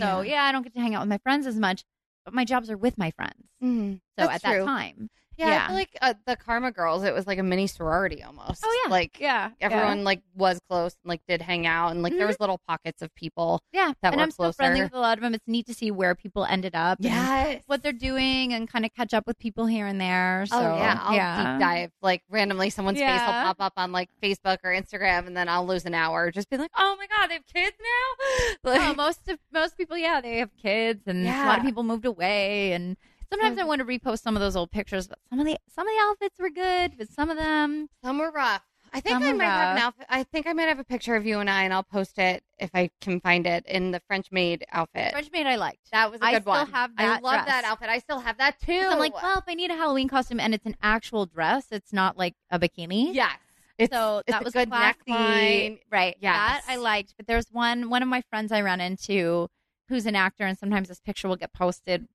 So yeah, I don't get to hang out with my friends as much, but my jobs are with my friends. Mhm. So That's at true. that time. Yeah, I feel like uh, the Karma Girls, it was like a mini sorority almost. Oh, yeah. Like Yeah. everyone like was close and like did hang out and like there Mhm. was little pockets of people. Yeah. that and were I'm still friendly with a lot of them. It's neat to see where people ended up. Yes. What they're doing and kind of catch up with people here and there. So, oh yeah, I'll yeah. deep dive. Like randomly, someone's face will pop up on like Facebook or Instagram, and then I'll lose an hour just being like, "Oh my god, they have kids now!" Like, Oh, most of most people, yeah, they have kids, and a lot of people moved away. And sometimes I mm. want to repost some of those old pictures, but some of the some of the outfits were good, but some of them, some were rough. I think Some I might have an outfit. I think I might have a picture of you and I, and I'll post it if I can find it in the French maid outfit. French maid I liked. that was a I good still one. I love dress. that outfit. I still have that too. I'm like, well, if I need a Halloween costume and it's an actual dress, it's not like a bikini. yes. It's, so it's that a was good classy. neckline. right? Yes. that I liked. But there's one one of my friends I ran into who's an actor, and sometimes this picture will get posted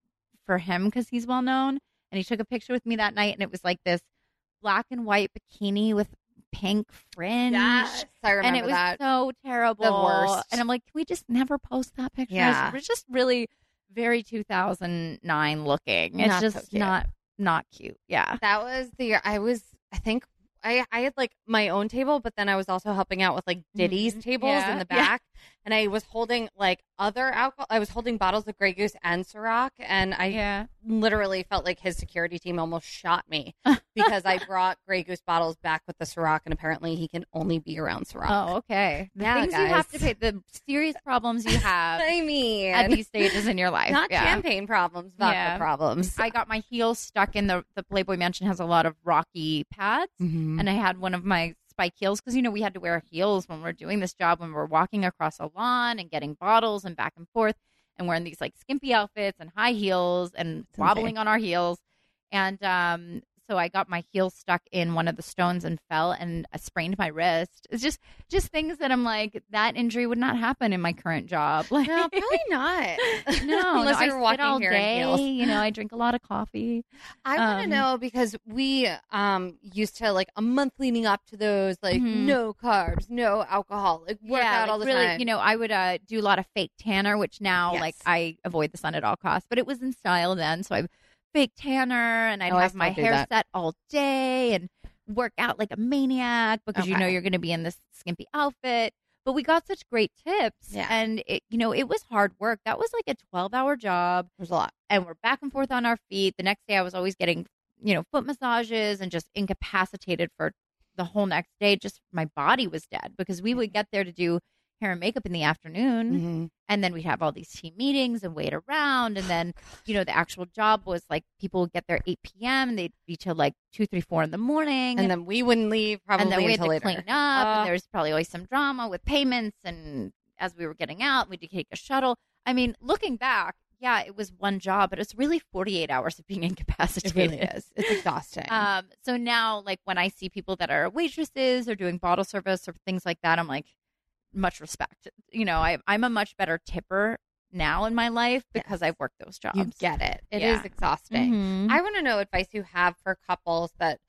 for him because he's well known. And he took a picture with me that night, and it was like this black and white bikini with pink fringe. Yes, I remember And it was that. so terrible. The worst. And I'm like, can we just never post that picture? Yeah. It's just really very 2009 looking. It's Not just cute. not not cute. Yeah. That was the year I was. I think I I had like my own table, but then I was also helping out with like Diddy's Mhm. tables Yeah, in the yeah. And I was holding like other alcohol. I was holding bottles of Grey Goose and Ciroc, and I Yeah. literally felt like his security team almost shot me because I brought Grey Goose bottles back with the Ciroc, and apparently he can only be around Ciroc. Oh, okay. The Yeah, things you have to guys. pay, the serious problems you have I mean, at these stages in your life. not yeah. champagne problems, vodka Yeah. problems. I got my heels stuck in the the Playboy Mansion has a lot of rocky pads, Mhm. and I had one of my spike heels because you know we had to wear heels when we're doing this job when we're walking across a lawn and getting bottles and back and forth and wearing these like skimpy outfits and high heels and wobbling on our heels, and um. So I got my heel stuck in one of the stones and fell and I sprained my wrist. It's just just things that I'm like that injury would not happen in my current job. Like no, probably not. no, unless no, you're I walking all here day. You know, I drink a lot of coffee. I want to Um, know because we um used to like a month leading up to those like Mhm. no carbs, no alcohol, like work out like, all the really, time. You know, I would uh, do a lot of fake tanner, which now Yes. like I avoid the sun at all costs. But it was in style then, so I fake tanner, and I'd Oh, have my hair that. set all day and work out like a maniac because you know you're going to be in this skimpy outfit. But we got such great tips, Yeah. and it, you know, it was hard work. That was like a 12 hour job. There's a lot. and we're back and forth on our feet. The next day, I was always getting, you know, foot massages and just incapacitated for the whole next day. Just my body was dead because we would mm-hmm. get there to do hair and makeup in the afternoon, Mm-hmm. and then we'd have all these team meetings and wait around, and then you know the actual job was like people would get there 8 p.m. and they'd be till like two, three, four in the morning, And then we wouldn't leave probably and then we had to later. clean up, Uh, and there was probably always some drama with payments. And as we were getting out, we'd take a shuttle. I mean, looking back, yeah, it was one job, but it's really 48 hours of being it incapacitated. really is. It's exhausting. Um, so now, like when I see people that are waitresses or doing bottle service or things like that, I'm like, much respect. You know, I, I'm a much better tipper now in my life because Yes. I've worked those jobs. you get it. It is Yeah. exhausting. Mhm. I want to know advice you have for couples that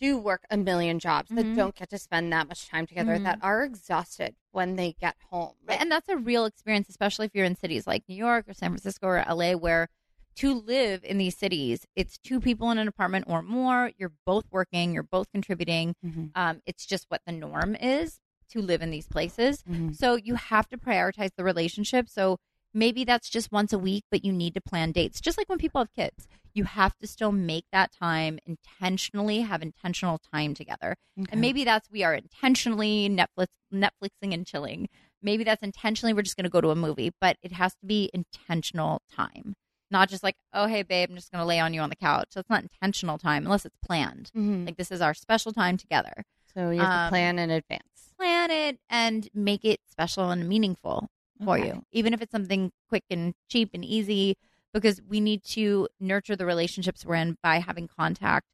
do work a million jobs that Mhm. don't get to spend that much time together Mhm. that are exhausted when they get home. Like, and that's a real experience, especially if you're in cities like New York or San Francisco or LA, where to live in these cities, it's two people in an apartment or more. You're both working, you're both contributing. Mhm. Um, it's just what the norm is to live in these places. Mhm. So you have to prioritize the relationship. So maybe that's just once a week, but you need to plan dates. Just like when people have kids, you have to still make that time intentionally, have intentional time together. Okay. And maybe that's we are intentionally Netflix Netflixing and chilling. Maybe that's intentionally we're just going to go to a movie, but it has to be intentional time. Not just like, oh hey babe, I'm just going to lay on you on the couch. That's not intentional time unless it's planned. Mhm. Like this is our special time together. So you have to um, plan in advance. Plan it and make it special and meaningful for Okay. you, even if it's something quick and cheap and easy, because we need to nurture the relationships we're in by having contact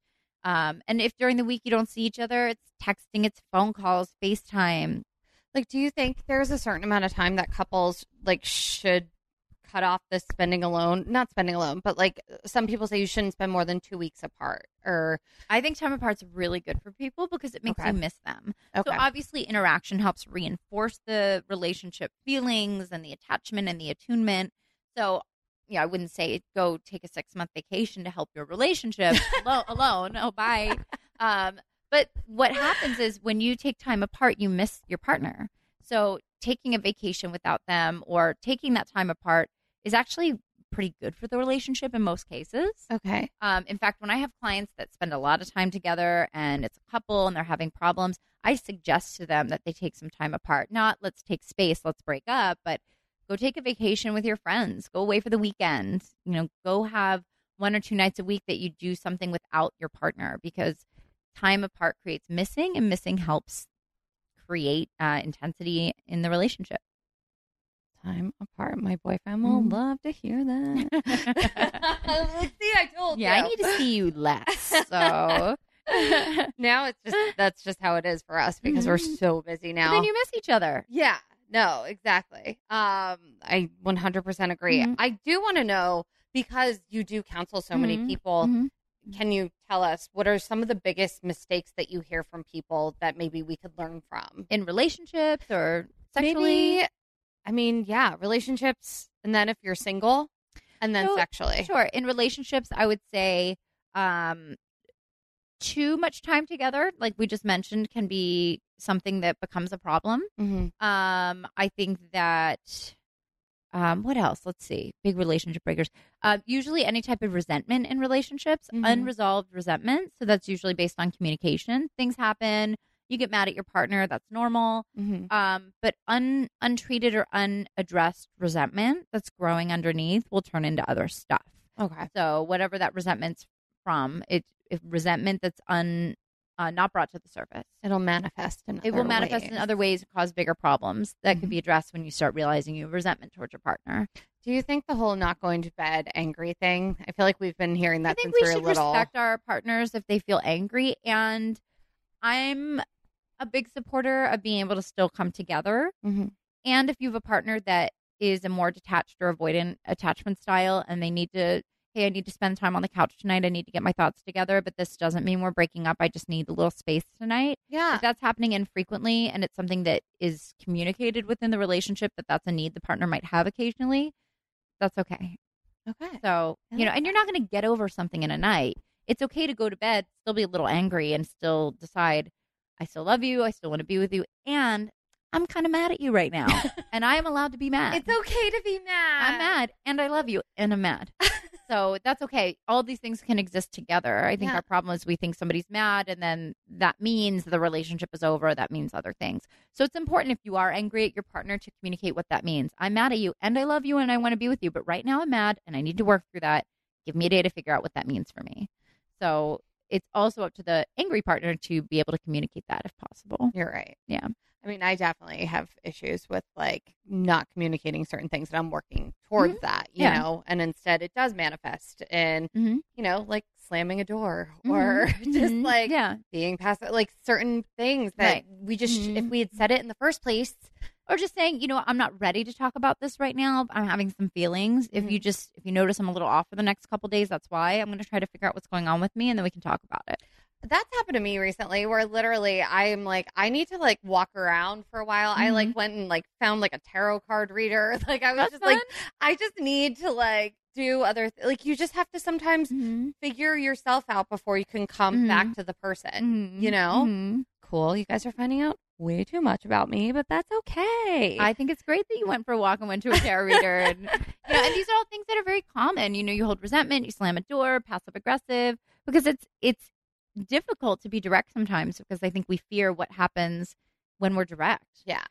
Um, and if during the week you don't see each other, it's texting, it's phone calls, FaceTime. Like, do you think there's a certain amount of time that couples like should cut off the spending alone? Not spending alone, but like some people say you shouldn't spend more than two weeks apart. Or I think time apart's really good for people because it makes Okay. you miss them. okay, So obviously, interaction helps reinforce the relationship feelings and the attachment and the attunement. So, yeah, I wouldn't say go take a six month vacation to help your relationship alo- alone. Oh, bye. Um, but what happens is when you take time apart, you miss your partner. So taking a vacation without them or taking that time apart is actually pretty good for the relationship in most cases. okay, Um, in fact, when I have clients that spend a lot of time together and it's a couple and they're having problems, I suggest to them that they take some time apart. Not let's take space, let's break up, but go take a vacation with your friends, go away for the weekend. You know, go have one or two nights a week that you do something without your partner because time apart creates missing and missing helps create uh, intensity in the relationship. Time apart. My boyfriend will Mhm. love to hear that. See, I told yeah, you. I need to see you less. So now it's just that's just how it is for us because we're Mhm. so busy But now. then you miss each other. yeah, no, exactly. Um, I 100% agree. Mhm. I do want to know because you do counsel so many Mhm. people. Mhm. Can you tell us what are some of the biggest mistakes that you hear from people that maybe we could learn from? in relationships or sexually. Maybe, I mean, yeah, relationships, and then if you're single, and then So, sexually. Sure. In relationships, I would say um, too much time together, like we just mentioned, can be something that becomes a problem. hmm Um, I think that. Um, what else? Let's see. Big relationship breakers. Uh, usually, any type of resentment in relationships, Mhm. unresolved resentment. So that's usually based on communication. Things happen. You get mad at your partner. That's normal. hmm um, but un, untreated or unaddressed resentment that's growing underneath will turn into other stuff. Okay. So whatever that resentment's from, it if resentment that's un uh, not brought to the surface, It'll manifest in it will manifest in ways. other ways and cause bigger problems that Mhm. could be addressed when you start realizing you have resentment towards your partner. Do you think the whole not going to bed angry thing? I feel like we've been hearing that I think since we we should little. respect our partners if they feel angry, and I'm a big supporter of being able to still come together Mhm. And if you have a partner that is a more detached or avoidant attachment style and they need to, hey, I need to spend time on the couch tonight. I need to get my thoughts together, but this doesn't mean we're breaking up. I just need a little space tonight. Yeah. If that's happening infrequently and it's something that is communicated within the relationship that that's a need the partner might have occasionally, that's okay. Okay. So, you know, and you're not going to get over something in a night. It's okay to go to bed, still be a little angry, and still decide, I still love you. I still want to be with you. And I'm kind of mad at you right now. and I am allowed to be mad. It's okay to be mad. I'm mad and I love you and I'm mad. so that's okay. All these things can exist together. I think Yeah. our problem is we think somebody's mad and then that means the relationship is over. That means other things. So it's important if you are angry at your partner to communicate what that means. I'm mad at you and I love you and I want to be with you, but right now I'm mad and I need to work through that. Give me a day to figure out what that means for me. So it's also up to the angry partner to be able to communicate that if possible. You're right. Yeah. I mean, I definitely have issues with like not communicating certain things, and I'm working towards that, you Mm-hmm. Yeah. know. And instead, it does manifest in, Mhm. you know, like slamming a door or just Mhm. like yeah. being passive, like certain things that Right. we just, if Mhm. we had said it in the first place, or just saying, you know, I'm not ready to talk about this right now. I'm having some feelings. If you just if you notice I'm a little off for the next couple days, that's why. I'm going to try to figure out what's going on with me, and then we can talk about it. That's happened to me recently where literally I'm like, I need to like walk around for a while. I like went and like found like a tarot card reader. Like I was That's just like, I just need to like do other, th- like you just have to sometimes Mm-hmm. figure yourself out before you can come back to the person. Mm-hmm. You know? Cool. You guys are finding out way too much about me, but that's okay. I think it's great that you went for a walk and went to a tarot reader, and you know, and these are all things that are very common. You know, you hold resentment, you slam a door, passive aggressive, because it's it's difficult to be direct sometimes because I think we fear what happens when we're direct. yeah,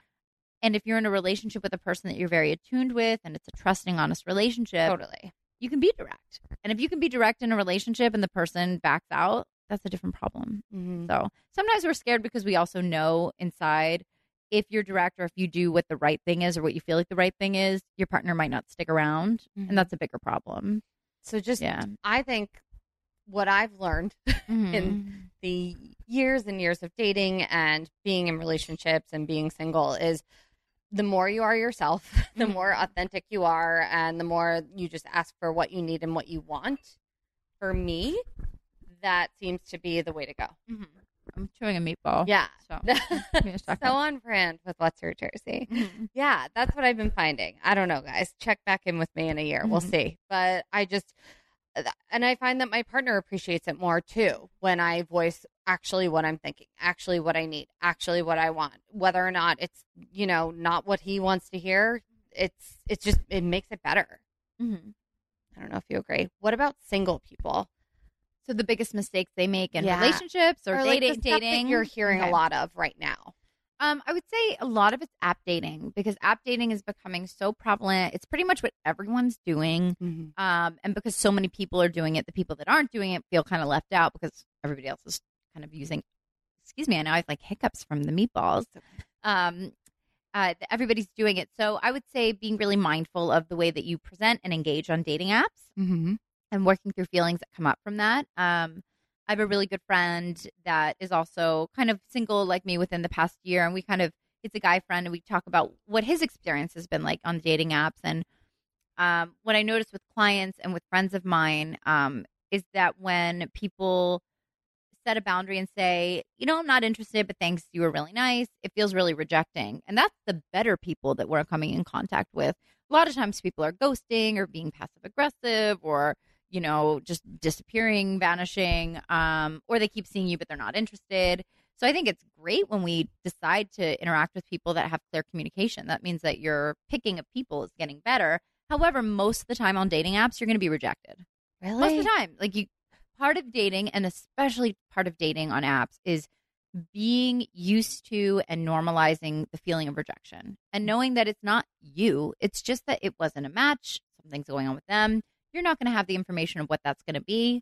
And if you're in a relationship with a person that you're very attuned with, and it's a trusting, honest relationship, totally. you can be direct. And if you can be direct in a relationship and the person backs out, that's a different problem. Mhm. So sometimes we're scared because we also know inside if you're direct or if you do what the right thing is or what you feel like the right thing is, your partner might not stick around. Mhm. And that's a bigger problem. So just, Yeah. I think what I've learned Mhm. in the years and years of dating and being in relationships and being single is the more you are yourself, the Mhm. more authentic you are, and the more you just ask for what you need and what you want. For me, that seems to be the way to go. Mhm. I'm chewing a meatball. Yeah. So, so give me a second. on brand with What's Your Jersey. Mhm. Yeah, that's what I've been finding. I don't know, guys. Check back in with me in a year. We'll Mhm. see. But I just, and I find that my partner appreciates it more too when I voice actually what I'm thinking, actually what I need, actually what I want. Whether or not it's, you know, not what he wants to hear, it's, it's just, it makes it better. Mhm. I don't know if you agree. What about single people? So the biggest mistakes they make in Yeah. relationships or, like, the dating, that dating you're hearing Okay. a lot of right now. Um, I would say a lot of it's app dating because app dating is becoming so prevalent. It's pretty much what everyone's doing. Um, and because so many people are doing it, the people that aren't doing it feel kind of left out because everybody else is kind of using. Excuse me, I know I have like hiccups from the meatballs. Um, uh, everybody's doing it, so I would say being really mindful of the way that you present and engage on dating apps Mm-hmm. And working through feelings that come up from that. Um, I have a really good friend that is also kind of single like me within the past year, and we kind of it's a guy friend, and we talk about what his experience has been like on the dating apps. And um, what I notice with clients and with friends of mine um, is that when people set a boundary and say, you know, I'm not interested, but thanks, you were really nice, it feels really rejecting. And that's the better people that we're coming in contact with. A lot of times people are ghosting or being passive aggressive or, you know, just disappearing, vanishing, um, or they keep seeing you, but they're not interested. So I think it's great when we decide to interact with people that have clear communication. That means that your picking of people is getting better. However, most of the time on dating apps, you're going to be rejected Really? most of the time like you part of dating and especially part of dating on apps is being used to and normalizing the feeling of rejection and knowing that it's not you it's just that it wasn't a match something's going on with them you're not going to have the information of what that's going to be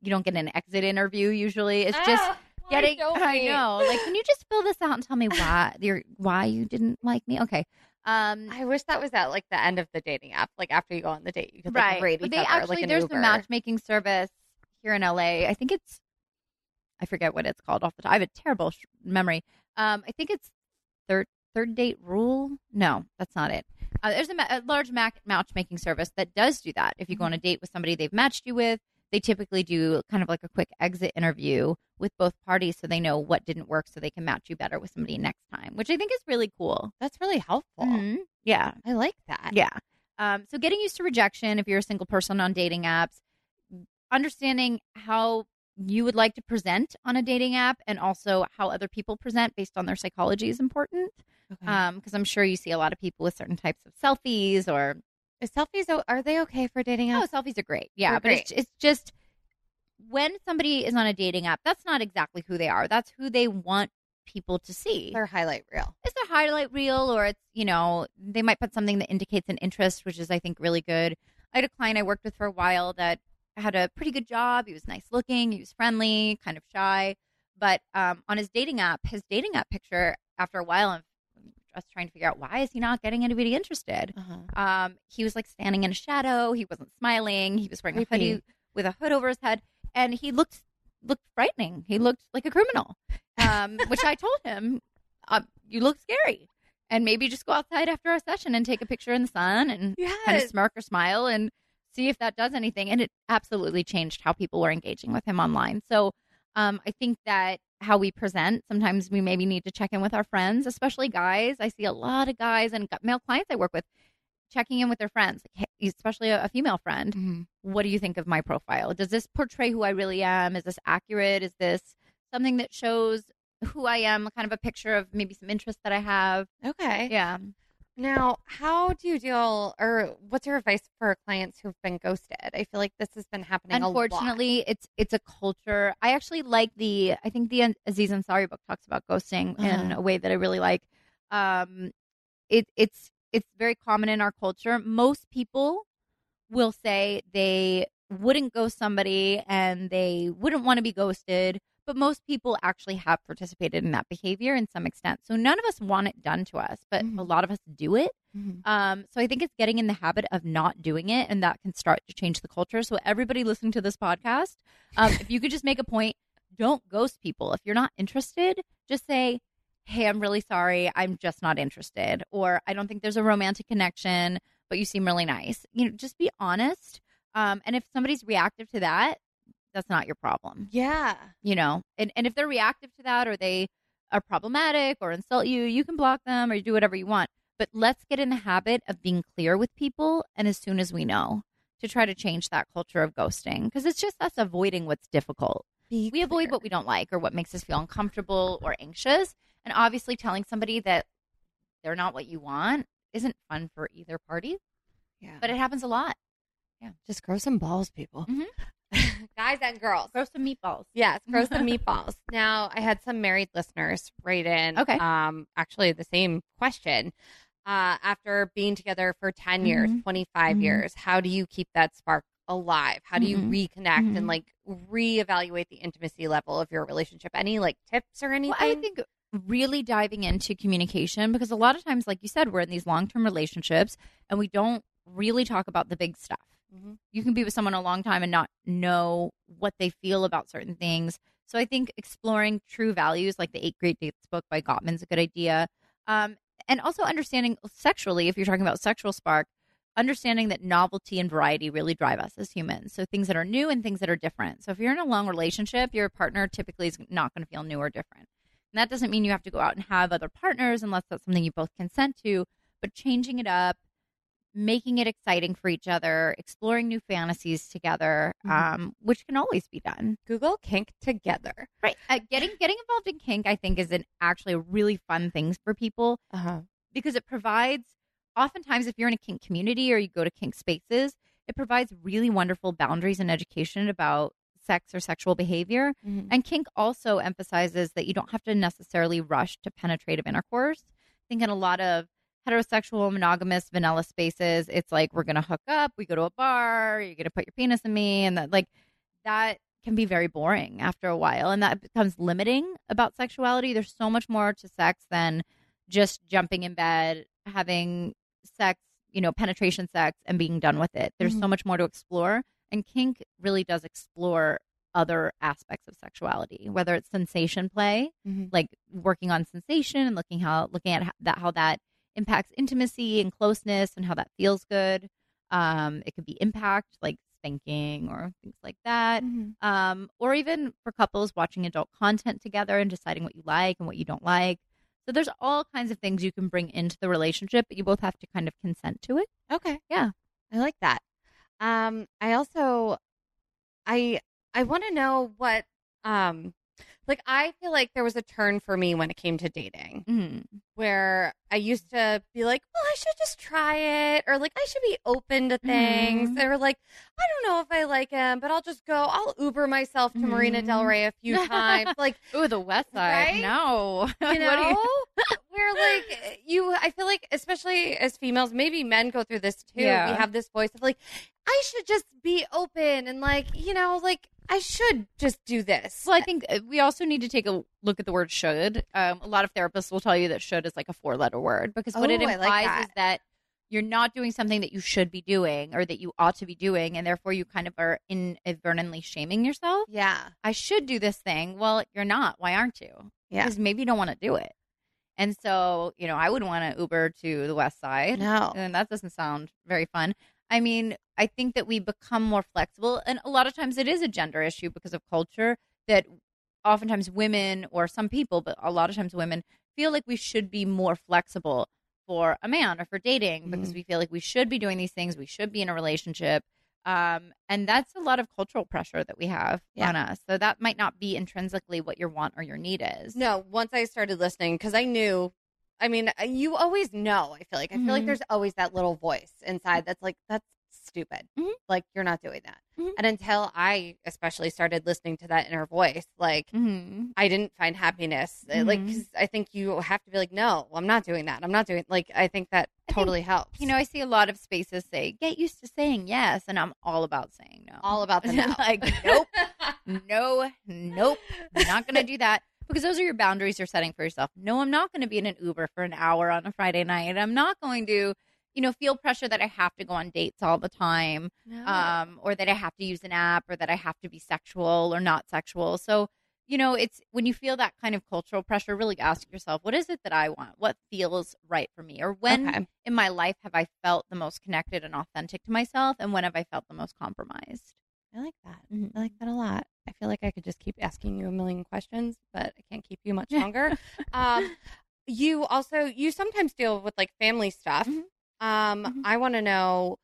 you don't get an exit interview usually it's just Ah, why getting i we? know like can you just fill this out and tell me why why you didn't like me okay um I wish that was at like the end of the dating app. Like after you go on the date, you could like rate But each they other actually like an there's Uber. the matchmaking service here in LA. I think it's I forget what it's called off the top. I have a terrible sh- memory. Um, I think it's third third date rule. No, that's not it. Uh, there's a, a large mac- matchmaking service that does do that. If you go on a date with somebody they've matched you with, they typically do kind of like a quick exit interview with both parties so they know what didn't work so they can match you better with somebody next time, which I think is really cool. That's really helpful. Mhm. Yeah. I like that. Yeah. Um, so getting used to rejection if you're a single person on dating apps, understanding how you would like to present on a dating app and also how other people present based on their psychology is important. Okay. Um, because I'm sure you see a lot of people with certain types of selfies or Is selfies are they okay for dating oh, apps? selfies are great. Yeah, They're but it's, it's just when somebody is on a dating app, that's not exactly who they are. That's who they want people to see. Their highlight reel. it's a highlight reel or it's you know they might put something that indicates an interest which is i think really good i had a client i worked with for a while that had a pretty good job. He was nice looking. He was friendly kind of shy. But um, on his dating app his dating app picture after a while i'm just trying to figure out why is he not getting anybody interested. Uh-huh. um, he was like standing in a shadow. He wasn't smiling. He was wearing a hoodie with a hood over his head. And he looked looked frightening. He looked like a criminal um, which i told him um, you look scary. And maybe just go outside after our session and take a picture in the sun and Yes. kind of smirk or smile and see if that does anything and it absolutely changed how people were engaging with him online so um, i think that how we present sometimes we maybe need to check in with our friends especially guys i see a lot of guys and male clients i work with checking in with their friends especially a, female friend Mhm. what do you think of my profile? Does this portray who I really am? Is this accurate? Is this something that shows who I am, kind of a picture of maybe some interest that I have? Okay. Yeah. Now, how do you deal, or what's your advice for clients who've been ghosted? I feel like this has been happening. a lot. Unfortunately, it's it's a culture. I actually like the I think the Aziz Ansari book talks about ghosting in Uh-huh. a way that I really like. Um it it's it's very common in our culture. Most people will say they wouldn't ghost somebody and they wouldn't want to be ghosted, but most people actually have participated in that behavior in some extent. So none of us want it done to us, but Mhm. a lot of us do it. Um, so I think it's getting in the habit of not doing it, and that can start to change the culture. So everybody listening to this podcast, um, if you could just make a point, don't ghost people. If you're not interested, just say, "Hey, I'm really sorry. I'm just not interested," or "I don't think there's a romantic connection, but you seem really nice." You know, just be honest. Um, and if somebody's reactive to that, that's not your problem Yeah. you know and, and if they're reactive to that or they are problematic or insult you you can block them or do whatever you want but let's get in the habit of being clear with people and as soon as we know to try to change that culture of ghosting because it's just us avoiding what's difficult Be we avoid what we don't like or what makes us feel uncomfortable or anxious and obviously telling somebody that they're not what you want isn't fun for either party Yeah. but it happens a lot Yeah. just grow some balls, people. Mhm. Guys and girls. grow some meatballs Yes, grow some meatballs. Now, I had some married listeners write in. Okay. Um, actually, the same question. Uh, after being together for 10 years, Mhm. 25 Mhm. years, how do you keep that spark alive? How do you Mhm. reconnect Mhm. and like reevaluate the intimacy level of your relationship? Any like tips or anything? Well, I think really diving into communication because a lot of times, like you said, we're in these long term relationships and we don't really talk about the big stuff. Mhm. You can be with someone a long time and not know what they feel about certain things. So I think exploring true values, like the Eight Great Dates book by Gottman's a good idea. Um, and also understanding sexually, if you're talking about sexual spark, understanding that novelty and variety really drive us as humans. So things that are new and things that are different. So if you're in a long relationship, your partner typically is not going to feel new or different. And that doesn't mean you have to go out and have other partners unless that's something you both consent to, but changing it up, making it exciting for each other, exploring new fantasies together, Mhm. um, which can always be done. Google kink together. Right. Uh, getting getting involved in kink, I think, is an actually a really fun thing for people Uh-huh. because it provides oftentimes if you're in a kink community or you go to kink spaces it provides really wonderful boundaries and education about sex or sexual behavior Mhm. and kink also emphasizes that you don't have to necessarily rush to penetrative intercourse i think in a lot of heterosexual monogamous vanilla spaces it's like we're gonna hook up we go to a bar you're gonna put your penis in me and that like that can be very boring after a while and that becomes limiting about sexuality. There's so much more to sex than just jumping in bed having sex you know penetration sex and being done with it. There's so much more to explore and kink really does explore other aspects of sexuality whether it's sensation play Mhm. like working on sensation and looking how looking at that how that impacts intimacy and closeness and how that feels good um it could be impact like spanking or things like that Mhm. um, or even for couples watching adult content together and deciding what you like and what you don't like. So there's all kinds of things you can bring into the relationship, but you both have to kind of consent to it. Okay. Yeah. I like that. Um, I also, I, I want to know what, um, like I feel like there was a turn for me when it came to dating Mm-hmm. where I used to be like, well, I should just try it or like I should be open to things. Mhm. They were like, I don't know if I like him, but I'll just go, I'll Uber myself to Marina Del Mhm. Rey a few times. like, Oh, the West Side. Right? No. you know where like you i feel like especially as females maybe men go through this too Yeah. we have this voice of like i should just be open and like you know like i should just do this Well, I think uh, we also need to take a look at the word should. Um, a lot of therapists will tell you that should is like a four letter word because what it Oh, I implies like that. is that you're not doing something that you should be doing or that you ought to be doing. And therefore, you kind of are inadvertently shaming yourself. yeah I should do this thing. Well, you're not. Why aren't you? Yeah. Because maybe you don't want to do it. And so, you know, I wouldn't want to Uber to the West Side. no And that doesn't sound very fun. I mean, I think that we become more flexible. And a lot of times it is a gender issue because of culture that oftentimes women or some people, but a lot of times women feel like we should be more flexible for a man or for dating because Mhm. we feel like we should be doing these things. We should be in a relationship. Um, and that's a lot of cultural pressure that we have Yeah. on us. So that might not be intrinsically what your want or your need is. no once i started listening because i knew i mean you always know i feel like i feel like Mhm. there's always that little voice inside that's like that's stupid. Mhm. Like you're not doing that. Mhm. And until I especially started listening to that inner voice, like Mm-hmm. I didn't find happiness. Uh, Like Mhm. 'cause I think you have to be like, no, I'm not doing that. I'm not doing like I think that I think, totally helps. You know, I see a lot of spaces say, get used to saying yes. And I'm all about saying no. all about the no. like, nope, no, nope, not to do that. Because those are your boundaries you're setting for yourself. No, I'm not going to be in an Uber for an hour on a Friday night. I'm not going to, you know, feel pressure that I have to go on dates all the time. No. um, or that I have to use an app, or that I have to be sexual or not sexual. So, you know, it's when you feel that kind of cultural pressure, really ask yourself, what is it that I want? What feels right for me? Or when Okay. in my life have I felt the most connected and authentic to myself? And when have I felt the most compromised? I like that. Mhm. I like that a lot. I feel like I could just keep asking you a million questions, but I can't keep you much longer. um, you also you sometimes deal with like family stuff. Mhm. Um, Mhm. I want to know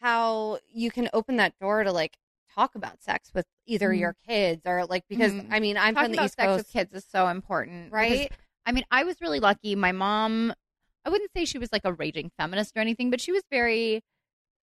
how you can open that door to like talk about sex with either Mhm. your kids or like because Mhm. I mean I'm Talking from the about East sex Coast, with kids is so important, because, right? I mean, I was really lucky. My mom, I wouldn't say she was like a raging feminist or anything, but she was very,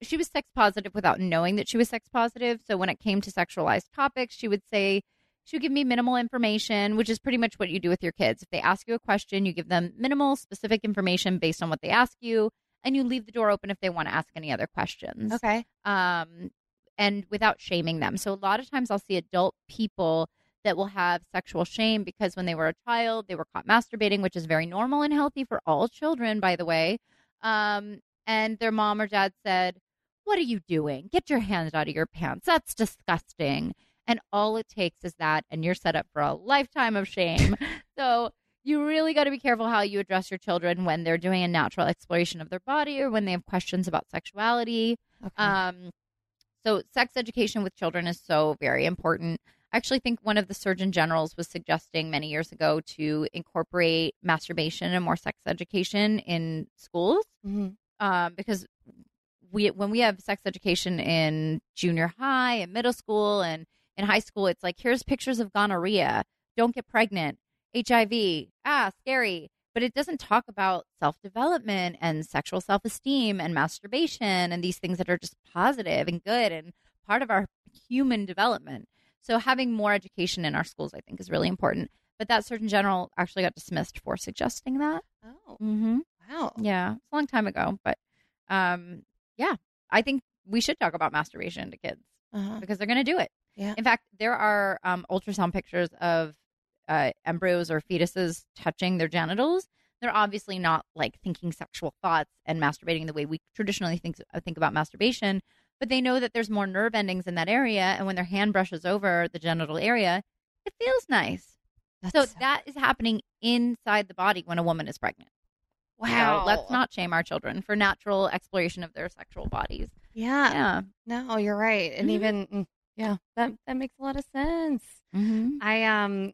she was sex positive without knowing that she was sex positive. So when it came to sexualized topics, she would say, she would give me minimal information, which is pretty much what you do with your kids. If they ask you a question, you give them minimal, specific information based on what they ask you, and you leave the door open if they want to ask any other questions Okay. um, and without shaming them. So a lot of times I'll see adult people that will have sexual shame because when they were a child, they were caught masturbating, which is very normal and healthy for all children, by the way. Um, and their mom or dad said, What are you doing? Get your hands out of your pants. That's disgusting. And all it takes is that, and you're set up for a lifetime of shame. so you really got to be careful how you address your children when they're doing a natural exploration of their body or when they have questions about sexuality. Okay. Um, so sex education with children is so very important. I actually think one of the Surgeon Generals was suggesting many years ago to incorporate masturbation and more sex education in schools Mhm. um, because we when we have sex education in junior high and middle school and in high school, it's like here's pictures of gonorrhea, don't get pregnant, HIV, ah, scary. But it doesn't talk about self development and sexual self esteem and masturbation and these things that are just positive and good and part of our human development. So having more education in our schools, I think, is really important. But that Surgeon General actually got dismissed for suggesting that. Oh Mm-hmm. wow. Yeah, it's a long time ago, but um, yeah, I think we should talk about masturbation to kids Uh-huh. because they're going to do it. Yeah. In fact, there are um, ultrasound pictures of uh, embryos or fetuses touching their genitals. They're obviously not like thinking sexual thoughts and masturbating the way we traditionally think uh, think about masturbation, but they know that there's more nerve endings in that area, and when their hand brushes over the genital area, it feels nice. That's So that is happening inside the body when a woman is pregnant. So wow. let's not shame our children for natural exploration of their sexual bodies. Yeah. Yeah. No, you're right. And Mhm. even mm, yeah, that that makes a lot of sense. Mm-hmm. I um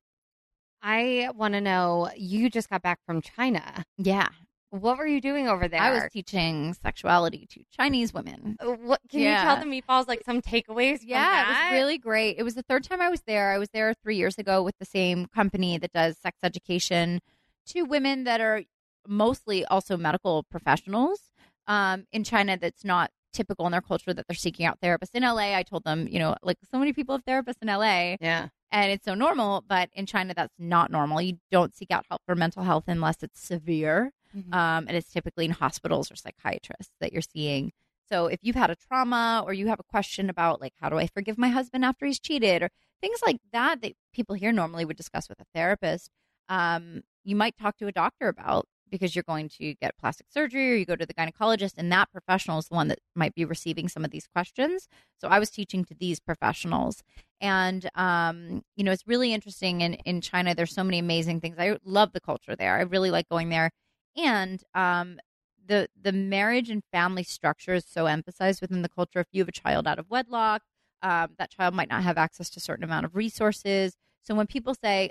I want to know you just got back from China. Yeah. What were you doing over there? I was teaching sexuality to Chinese women. Uh, what can you tell Yeah. the meatballs like some takeaways? from Yeah, it was really great. It was the third time I was there. I was there three years ago with the same company that does sex education to women that are mostly also medical professionals um, in China. That's not typical in their culture that they're seeking out therapists. In LA, I told them, you know, like so many people have therapists in LA. yeah. And it's so normal but in china that's not normal you don't seek out help for mental health unless it's severe Mhm. um, and it's typically in hospitals or psychiatrists that you're seeing so if you've had a trauma or you have a question about like how do i forgive my husband after he's cheated or things like that that people here normally would discuss with a therapist um, you might talk to a doctor about because you're going to get plastic surgery or you go to the gynecologist and that professional is the one that might be receiving some of these questions. So i was teaching to these professionals. And um, you know it's really interesting in in china there's so many amazing things. I love the culture there. I really like going there. And um, the the marriage and family structure is so emphasized within the culture. If you have a child out of wedlock um, that child might not have access to a certain amount of resources. So when people say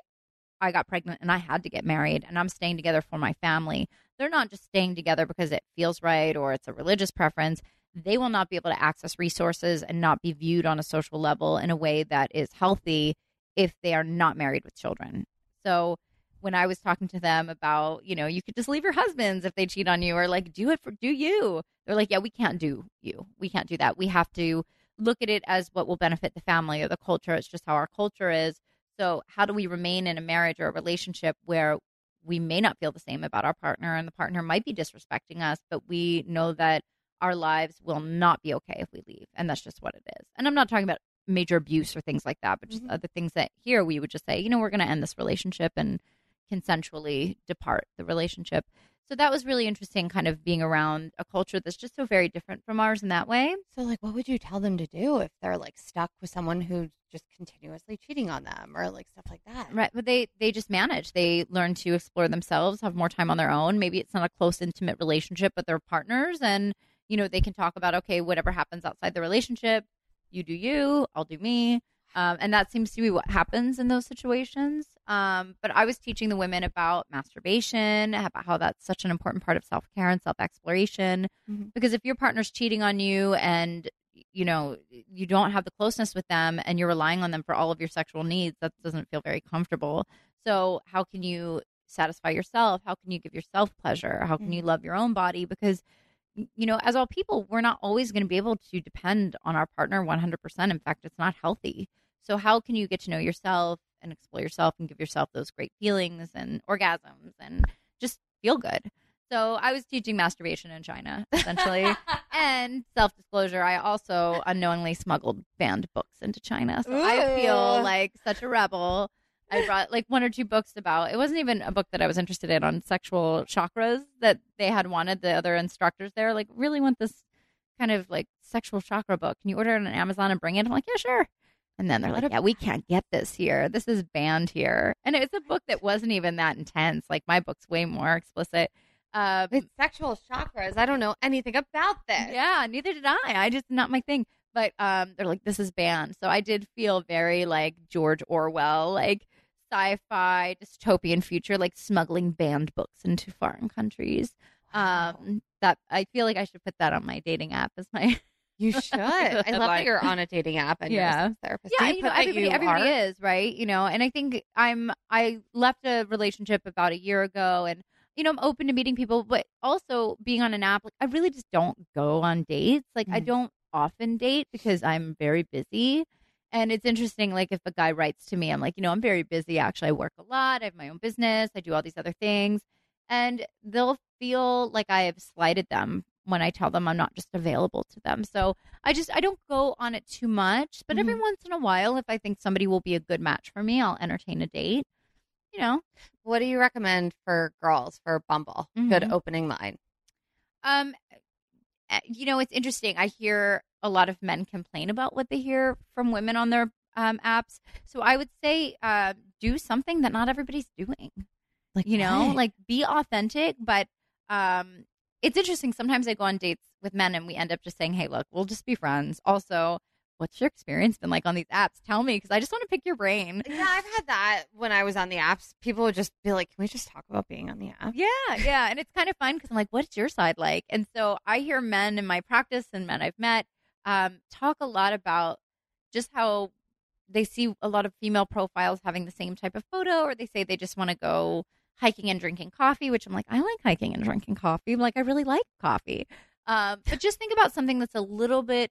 i got pregnant and i had to get married and i'm staying together for my family they're not just staying together because it feels right or it's a religious preference they will not be able to access resources and not be viewed on a social level in a way that is healthy if they are not married with children. So when I was talking to them about, you know, you could just leave your husbands if they cheat on you or like do it for do you. they're like, yeah, we can't do you. We can't do that. We have to look at it as what will benefit the family or the culture. It's just how our culture is. So, how do we remain in a marriage or a relationship where we may not feel the same about our partner and the partner might be disrespecting us, but we know that our lives will not be okay if we leave. And that's just what it is. And I'm not talking about major abuse or things like that, but just Mhm. other things that here we would just say, you know, we're going to end this relationship and consensually depart the relationship. So that was really interesting, kind of being around a culture that's just so very different from ours in that way. So, like, what would you tell them to do if they're like stuck with someone who's just continuously cheating on them or like stuff like that? Right. But they they just manage. They learn to explore themselves, have more time on their own. Maybe it's not a close, intimate relationship, but they're partners and you know, they can talk about, okay, whatever happens outside the relationship, you do you, I'll do me. Um, and that seems to be what happens in those situations. Um, but I was teaching the women about masturbation, about how that's such an important part of self care and self exploration. Mhm. Because if your partner's cheating on you and you know you don't have the closeness with them and you're relying on them for all of your sexual needs, that doesn't feel very comfortable. So how can you satisfy yourself? How can you give yourself pleasure? How can you love your own body? Because you know, as all people, we're not always going to be able to depend on our partner 100%. In fact, it's not healthy. So, how can you get to know yourself and explore yourself and give yourself those great feelings and orgasms and just feel good? So, I was teaching masturbation in China, essentially. and self disclosure, I also unknowingly smuggled banned books into China. So, I feel like such a rebel. I brought like one or two books about it wasn't even a book that I was interested in on sexual chakras that they had wanted the other instructors there like really want this kind of like sexual chakra book. Can you order it on Amazon and bring it? I'm like, yeah, sure. And then they're What like, a- yeah, we can't get this here. This is banned here. And it's a book that wasn't even that intense. Like my book's way more explicit. Uh, With sexual chakras, I don't know anything about this. yeah, neither did I. I just not my thing. But um, they're like, this is banned. So I did feel very like George Orwell, like sci-fi dystopian future, like smuggling banned books into foreign countries. Wow. Um, that I feel like I should put that on my dating app as my You should. I love that you're on a dating app and you're a Yeah. therapist. yeah, you you know, everybody, you everybody are? is right, you know. And I think I'm I left a relationship about a year ago, and you know I'm open to meeting people, but also being on an app. Like I really just don't go on dates. Like I Mm. don't often date because I'm very busy. And it's interesting, like if a guy writes to me, I'm like, you know, I'm very busy. Actually, I work a lot. I have my own business. I do all these other things, and they'll feel like I have slighted them when I tell them I'm not just available to them. So I just I don't go on it too much, but every Mhm. once in a while, if I think somebody will be a good match for me, I'll entertain a date. You know, What do you recommend for girls for Bumble? Good Mhm. opening line. um, uh, you know, it's interesting. I hear a lot of men complain about what they hear from women on their um, apps. So I would say uh, do something that not everybody's doing. Like you know, what? like be authentic. But um, it's interesting. Sometimes I go on dates with men and we end up just saying, "Hey, look, we'll just be friends." Also, what's your experience been like on these apps? Tell me because I just want to pick your brain. Yeah, I've had that when I was on the apps. People would just be like, "Can we just talk about being on the app?" Yeah, yeah, and it's kind of fun because I'm like, "What's your side like?" And so I hear men in my practice and men I've met um, talk a lot about just how they see a lot of female profiles having the same type of photo, or they say they just want to go hiking and drinking coffee, which I'm like, I like hiking and drinking coffee. I'm like, I really like coffee. Um, but just think about something that's a little bit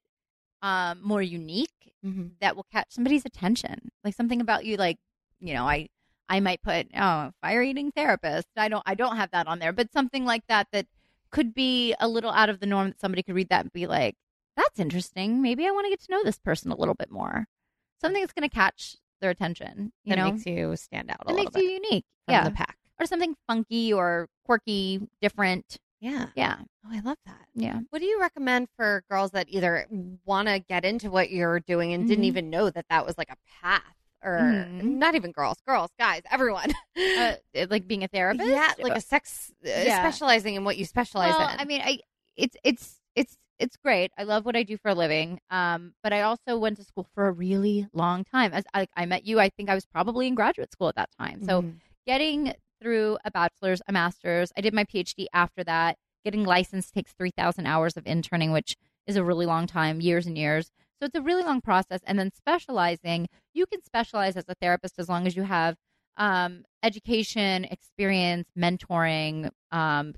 um, more unique Mhm. that will catch somebody's attention. Like something about you, like you know, I I might put oh fire eating therapist. I don't I don't have that on there, but something like that that could be a little out of the norm. That somebody could read that and be like, that's interesting. Maybe I want to get to know this person a little bit more. Something that's going to catch their attention. You that know, makes you stand out a it makes bit you unique. yeah, the pack. Or something funky or quirky, different. Yeah. Yeah, Oh, I love that. yeah. What do you recommend for girls that either want to get into what you're doing and didn't Mhm. even know that that was like a path, or Mhm. not even girls, girls, guys, everyone? Uh, like being a therapist. yeah, like a sex uh, Yeah. specializing in what you specialize well, in. I mean, I it's it's it's it's great. I love what I do for a living. Um, but I also went to school for a really long time. As I, I met you, I think I was probably in graduate school at that time. So Mhm. getting through a bachelor's, a master's, I did my PhD after that. Getting licensed takes three thousand hours of interning, which is a really long time, years and years. So it's a really long process. And then specializing, you can specialize as a therapist as long as you have um, education, experience, mentoring, um,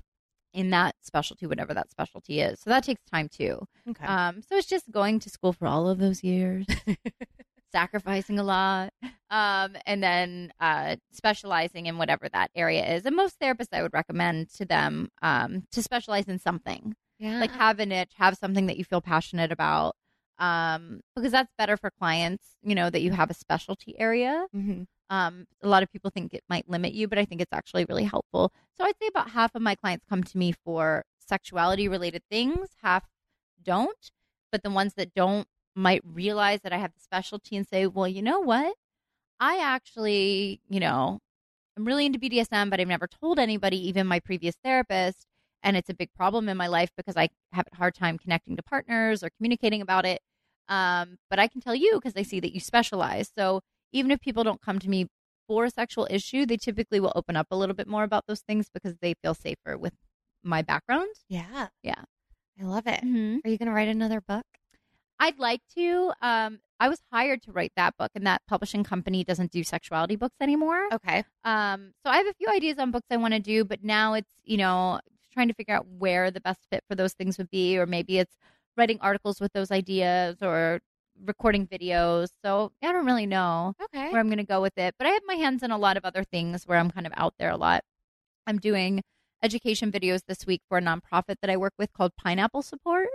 in that specialty, whatever that specialty is. So that takes time too. Okay. Um, so it's just going to school for all of those years, sacrificing a lot, um, and then uh, specializing in whatever that area is. And most therapists, I would recommend to them um, to specialize in something, yeah. like have a niche, have something that you feel passionate about, um, because that's better for clients. You know that you have a specialty area. Mhm. Um, a lot of people think it might limit you, but I think it's actually really helpful. So I'd say about half of my clients come to me for sexuality related things, half don't. But the ones that don't might realize that I have the specialty and say, well, you know what? I actually, you know, I'm really into BDSM, but I've never told anybody, even my previous therapist. And it's a big problem in my life because I have a hard time connecting to partners or communicating about it. Um, but I can tell you because I see that you specialize. So even if people don't come to me for a sexual issue, they typically will open up a little bit more about those things because they feel safer with my background. yeah. Yeah. I love it. Mm-hmm. Are you going to write another book? I'd like to. Um, I was hired to write that book, and that publishing company doesn't do sexuality books anymore. Okay. Um, so I have a few ideas on books I want to do, but now it's you know trying to figure out where the best fit for those things would be, or maybe it's writing articles with those ideas, or recording videos. So I don't really know Okay. where I'm going to go with it, but I have my hands in a lot of other things where I'm kind of out there a lot. I'm doing education videos this week for a nonprofit that I work with called Pineapple Support.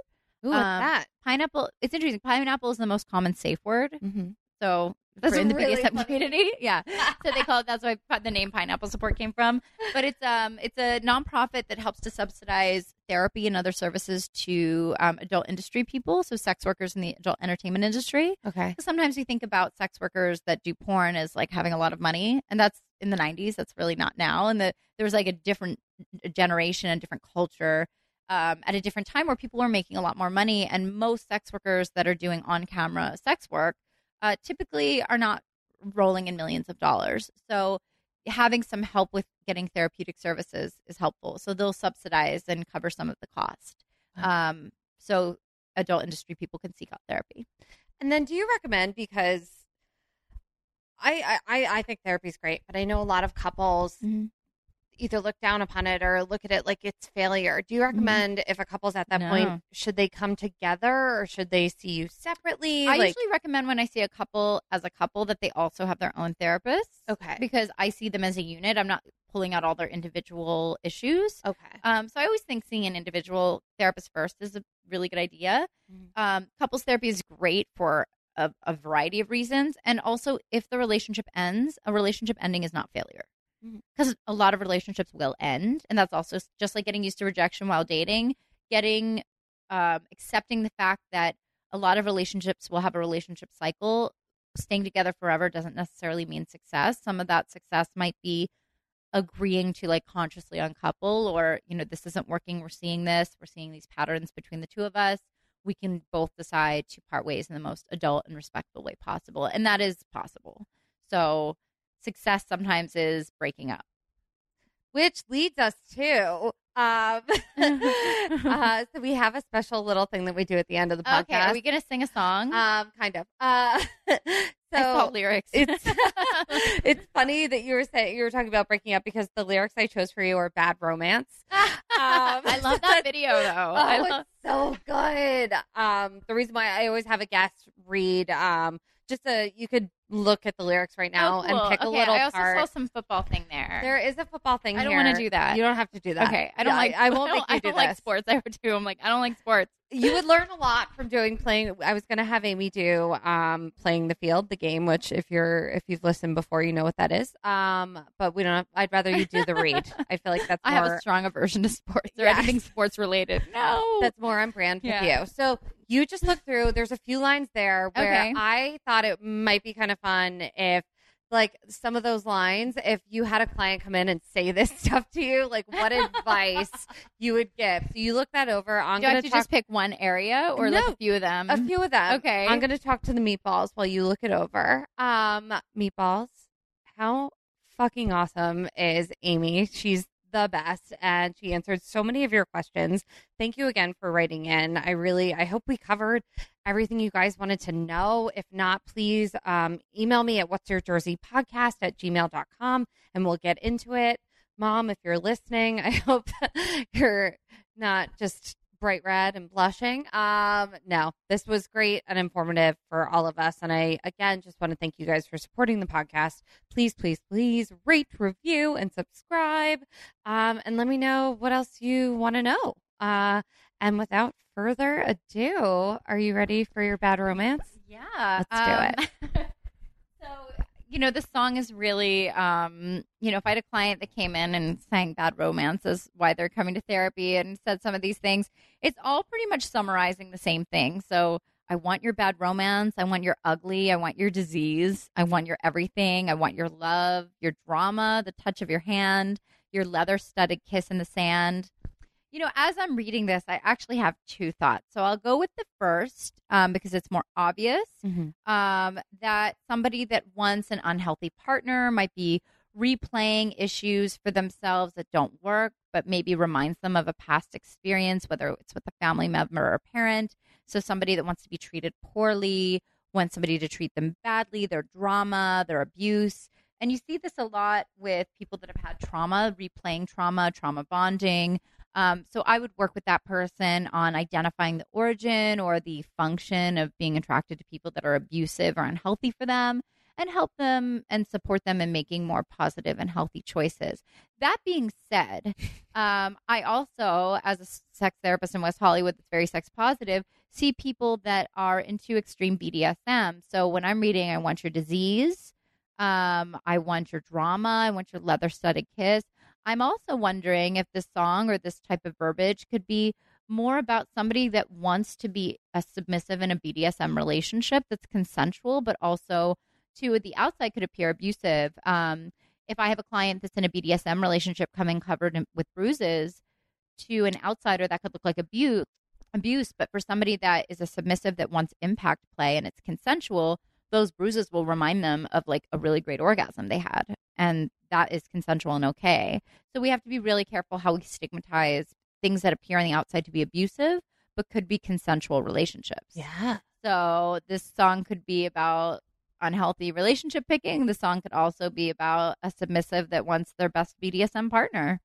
Ooh, what's Um, that? Pineapple, it's interesting. Pineapple is the most common safe word. Mm-hmm. So That's in the really BDSM funny. community, yeah. So they call it. That's why the name Pineapple Support came from. But it's um it's a nonprofit that helps to subsidize therapy and other services to um, adult industry people, so sex workers in the adult entertainment industry. Okay. Sometimes we think about sex workers that do porn as like having a lot of money, and that's in the '90s. That's really not now. And the, there was like a different generation and different culture um, at a different time where people were making a lot more money, and most sex workers that are doing on-camera sex work uh, typically are not rolling in millions of dollars. So having some help with getting therapeutic services is helpful. So they'll subsidize and cover some of the cost. Um, so adult industry people can seek out therapy. And then, do you recommend because I I I think therapy's great, but I know a lot of couples Mhm. Either look down upon it or look at it like it's failure. Do you recommend if a couple's at that No. point, should they come together or should they see you separately? I like, usually recommend when I see a couple as a couple that they also have their own therapist. okay, Because I see them as a unit. I'm not pulling out all their individual issues. okay, Um, so I always think seeing an individual therapist first is a really good idea. Mhm. Um, couples therapy is great for a, a variety of reasons, and also if the relationship ends, a relationship ending is not failure. Because a lot of relationships will end, and that's also just like getting used to rejection while dating, getting um, accepting the fact that a lot of relationships will have a relationship cycle. Staying together forever doesn't necessarily mean success. Some of that success might be agreeing to like consciously uncouple or you know this isn't working we're seeing this we're seeing these patterns between the two of us we can both decide to part ways in the most adult and respectful way possible and that is possible so success sometimes is breaking up which leads us to um, uh, so we have a special little thing that we do at the end of the podcast. okay are we gonna sing a song um, kind of. Uh, so I saw lyrics it's it's funny that you were saying you were talking about breaking up because the lyrics I chose for you are bad romance. I love that video though Oh, I love it's so good. Um, the reason why I always have a guest read, um, just a you could look at the lyrics right now Oh, cool. and pick a Okay, little I also part. saw some football thing there. there is a football thing. I don't wanna do that. You don't have to do that. okay, I don't Yeah, like. I, won't I make don't, you I do don't like sports. I would do. I'm like, I don't like sports. you would learn a lot from doing playing. I was going to have Amie do um, playing the field, the game, which if you're if you've listened before, you know what that is. Um, but we don't. Have, I'd rather you do the read. I feel like that's I have a strong aversion to sports or Yes. anything sports related. No, that's more on brand with Yeah. you. So you just look through. There's a few lines there where Okay. I thought it might be kind of fun if. Like some of those lines, if you had a client come in and say this stuff to you, like what advice you would give. So you look that over. I'm do going to talk just pick one area or like a few of them? a few of them. Okay. I'm going to talk to the meatballs while you look it over. Um, meatballs, how fucking awesome is Amie? She's the best and she answered so many of your questions. Thank you again for writing in. I really, I hope we covered everything you guys wanted to know. If not, please um, email me at what's your jersey podcast at gmail.com and we'll get into it. mom, if you're listening, I hope you're not just bright red and blushing. Um, no, this was great and informative for all of us. And I, again, just want to thank you guys for supporting the podcast. Please, please, please rate, review, and subscribe. Um, and let me know what else you want to know. Uh, and without further ado, are you ready for your bad romance? Yeah. Let's do it. you know, this song is really, um, you know, if I had a client that came in and sang bad romance as why they're coming to therapy and said some of these things, it's all pretty much summarizing the same thing. So, I want your bad romance. I want your ugly. I want your disease. I want your everything. I want your love, your drama, the touch of your hand, your leather studded kiss in the sand. You know, as I'm reading this, I actually have two thoughts. So I'll go with the first um, because it's more obvious um, that somebody that wants an unhealthy partner might be replaying issues for themselves that don't work, but maybe reminds them of a past experience, whether it's with a family member or parent. So somebody that wants to be treated poorly, wants somebody to treat them badly, their drama, their abuse. And you see this a lot with people that have had trauma, replaying trauma, trauma bonding. Um, so I would work with that person on identifying the origin or the function of being attracted to people that are abusive or unhealthy for them and help them and support them in making more positive and healthy choices. That being said, um, I also, as a sex therapist in West Hollywood that's very sex positive, see people that are into extreme BDSM. So when I'm reading, I want your disease, um, I want your drama, I want your leather studded kiss. I'm also wondering if this song or this type of verbiage could be more about somebody that wants to be a submissive in a BDSM relationship that's consensual, but also to the outside could appear abusive. Um, if I have a client that's in a BDSM relationship coming covered in, with bruises, to an outsider that could look like abuse, abuse. But for somebody that is a submissive that wants impact play and it's consensual, those bruises will remind them of like a really great orgasm they had, and that is consensual and okay. So we have to be really careful how we stigmatize things that appear on the outside to be abusive, but could be consensual relationships. Yeah. So this song could be about unhealthy relationship picking. The song could also be about a submissive that wants their best BDSM partner.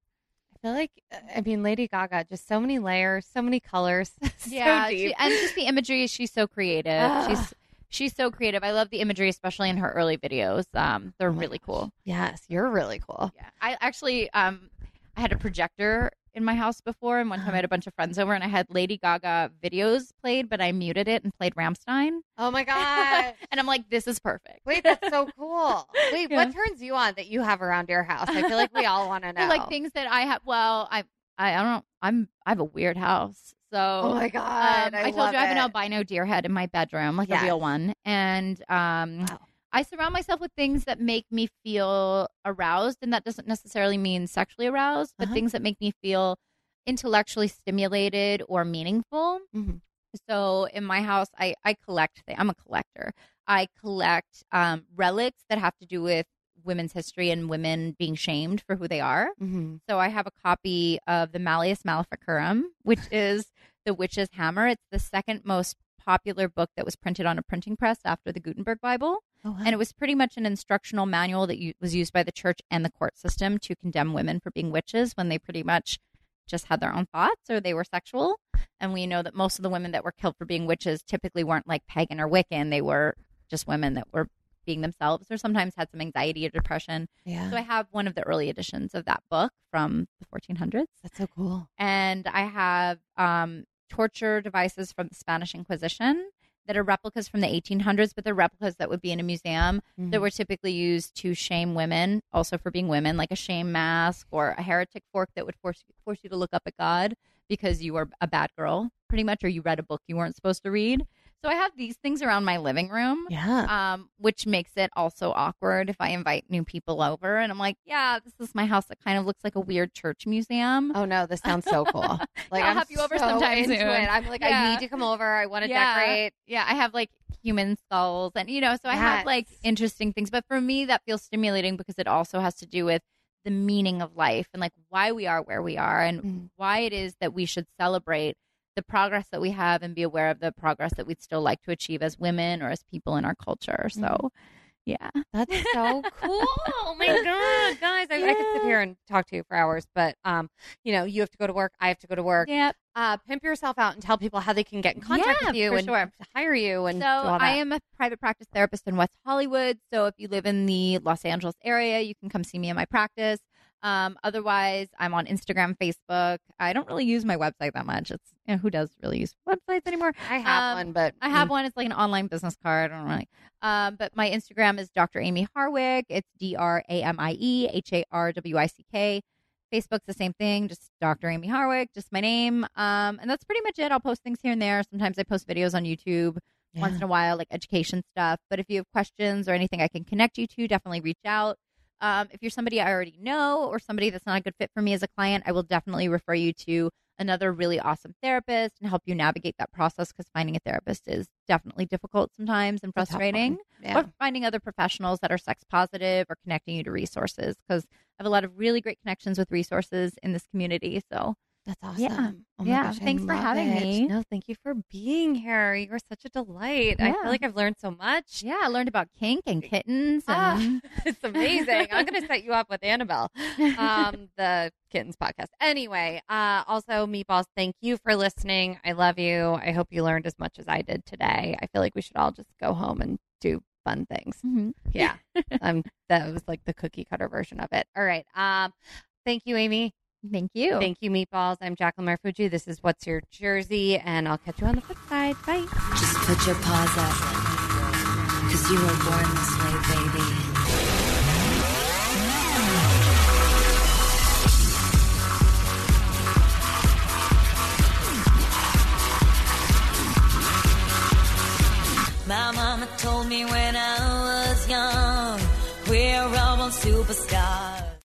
I feel like, I mean, Lady Gaga, just so many layers, so many colors. so yeah, she- and just the imagery. Is she's so creative. Ah. She's she's so creative. I love the imagery, especially in her early videos. Um, they're Oh really gosh. cool. yes, you're really cool. Yeah, I actually um, I had a projector in my house before, and one time I had a bunch of friends over, and I had Lady Gaga videos played, but I muted it and played Rammstein. Oh my God. and I'm like, this is perfect. Wait, that's so cool. Wait, Yeah. what turns you on that you have around your house? I feel like we all want to know. Like things that I have. Well, I I, I don't know. I'm I have a weird house, so Oh my God. Um, I, I, told you I have an albino deer head in my bedroom, like Yes. a real one, and um, Wow. I surround myself with things that make me feel aroused, and that doesn't necessarily mean sexually aroused, but Uh-huh. things that make me feel intellectually stimulated or meaningful. Mhm. So in my house, I I collect things. I'm a collector. I collect um, relics that have to do with women's history and women being shamed for who they are. Mhm. So I have a copy of the Malleus Maleficarum, which is the witch's hammer. It's the second most popular book that was printed on a printing press after the Gutenberg Bible. Oh, wow. And it was pretty much an instructional manual that u- was used by the church and the court system to condemn women for being witches when they pretty much just had their own thoughts or they were sexual. And we know that most of the women that were killed for being witches typically weren't like pagan or Wiccan. They were just women that were being themselves or sometimes had some anxiety or depression. yeah. So I have one of the early editions of that book from the 1400s. that's so cool. And I have um, torture devices from the Spanish Inquisition that are replicas from the 1800s, but they're replicas that would be in a museum Mm-hmm. that were typically used to shame women, also for being women, like a shame mask or a heretic fork that would force force you to look up at God because you were a bad girl, pretty much, or you read a book you weren't supposed to read. So I have these things around my living room yeah. um, which makes it also awkward if I invite new people over and I'm like, yeah, this is my house that kind of looks like a weird church museum. Oh no, this sounds so cool. Like I'll I'm have you over so sometime soon. it. I'm like, I need to come over. I want to Yeah. decorate. Yeah, I have like human skulls and you know, so I have like interesting things. But for me, that feels stimulating because it also has to do with the meaning of life and like why we are where we are and Mhm. why it is that we should celebrate the progress that we have and be aware of the progress that we'd still like to achieve as women or as people in our culture. So, Mhm. Yeah. That's so cool. Oh my god, guys, I, I could sit here and talk to you for hours, but um, you know, you have to go to work. I have to go to work. Yep. Uh, pimp yourself out and tell people how they can get in contact Yeah, with you and sure. hire you and So do all that. I am a private practice therapist in West Hollywood. So if you live in the Los Angeles area, you can come see me in my practice. Um, otherwise, I'm on Instagram, Facebook. I don't really use my website that much. It's you know, who does really use websites anymore? I have um, one, but I have one. It's like an online business card. I don't really. Um, but my Instagram is Dr. Amie Harwick. It's D R A M I E H A R W I C K. Facebook's the same thing, just Dr. Amie Harwick, just my name. Um, and that's pretty much it. I'll post things here and there. Sometimes I post videos on YouTube once in a while, like education stuff. But if you have questions or anything I can connect you to, definitely reach out. Um, if you're somebody I already know or somebody that's not a good fit for me as a client, I will definitely refer you to another really awesome therapist and help you navigate that process because finding a therapist is definitely difficult sometimes and It's a tough frustrating. Yeah. Or finding other professionals that are sex positive or connecting you to resources because I have a lot of really great connections with resources in this community. So That's awesome. Yeah. Oh Yeah. gosh, Thanks for having it. me. No, thank you for being here. You are such a delight. I feel like I've learned so much. yeah, I learned about kink and kittens Ah, and it's amazing. I'm going to set you up with Annabelle, um, the kittens podcast. Anyway, uh, also, Meatballs, thank you for listening. I love you. I hope you learned as much as I did today. I feel like we should all just go home and do fun things. Mhm. Yeah. um, that was like the cookie cutter version of it. All right. Um, thank you, Amie. Thank you. Thank you, Meatballs. I'm Jacqueline Marfuji. This is What's Your Jersey, and I'll catch you on the flip side. Bye. Just put your paws up. Cause you were born this way, baby. My mama told me when I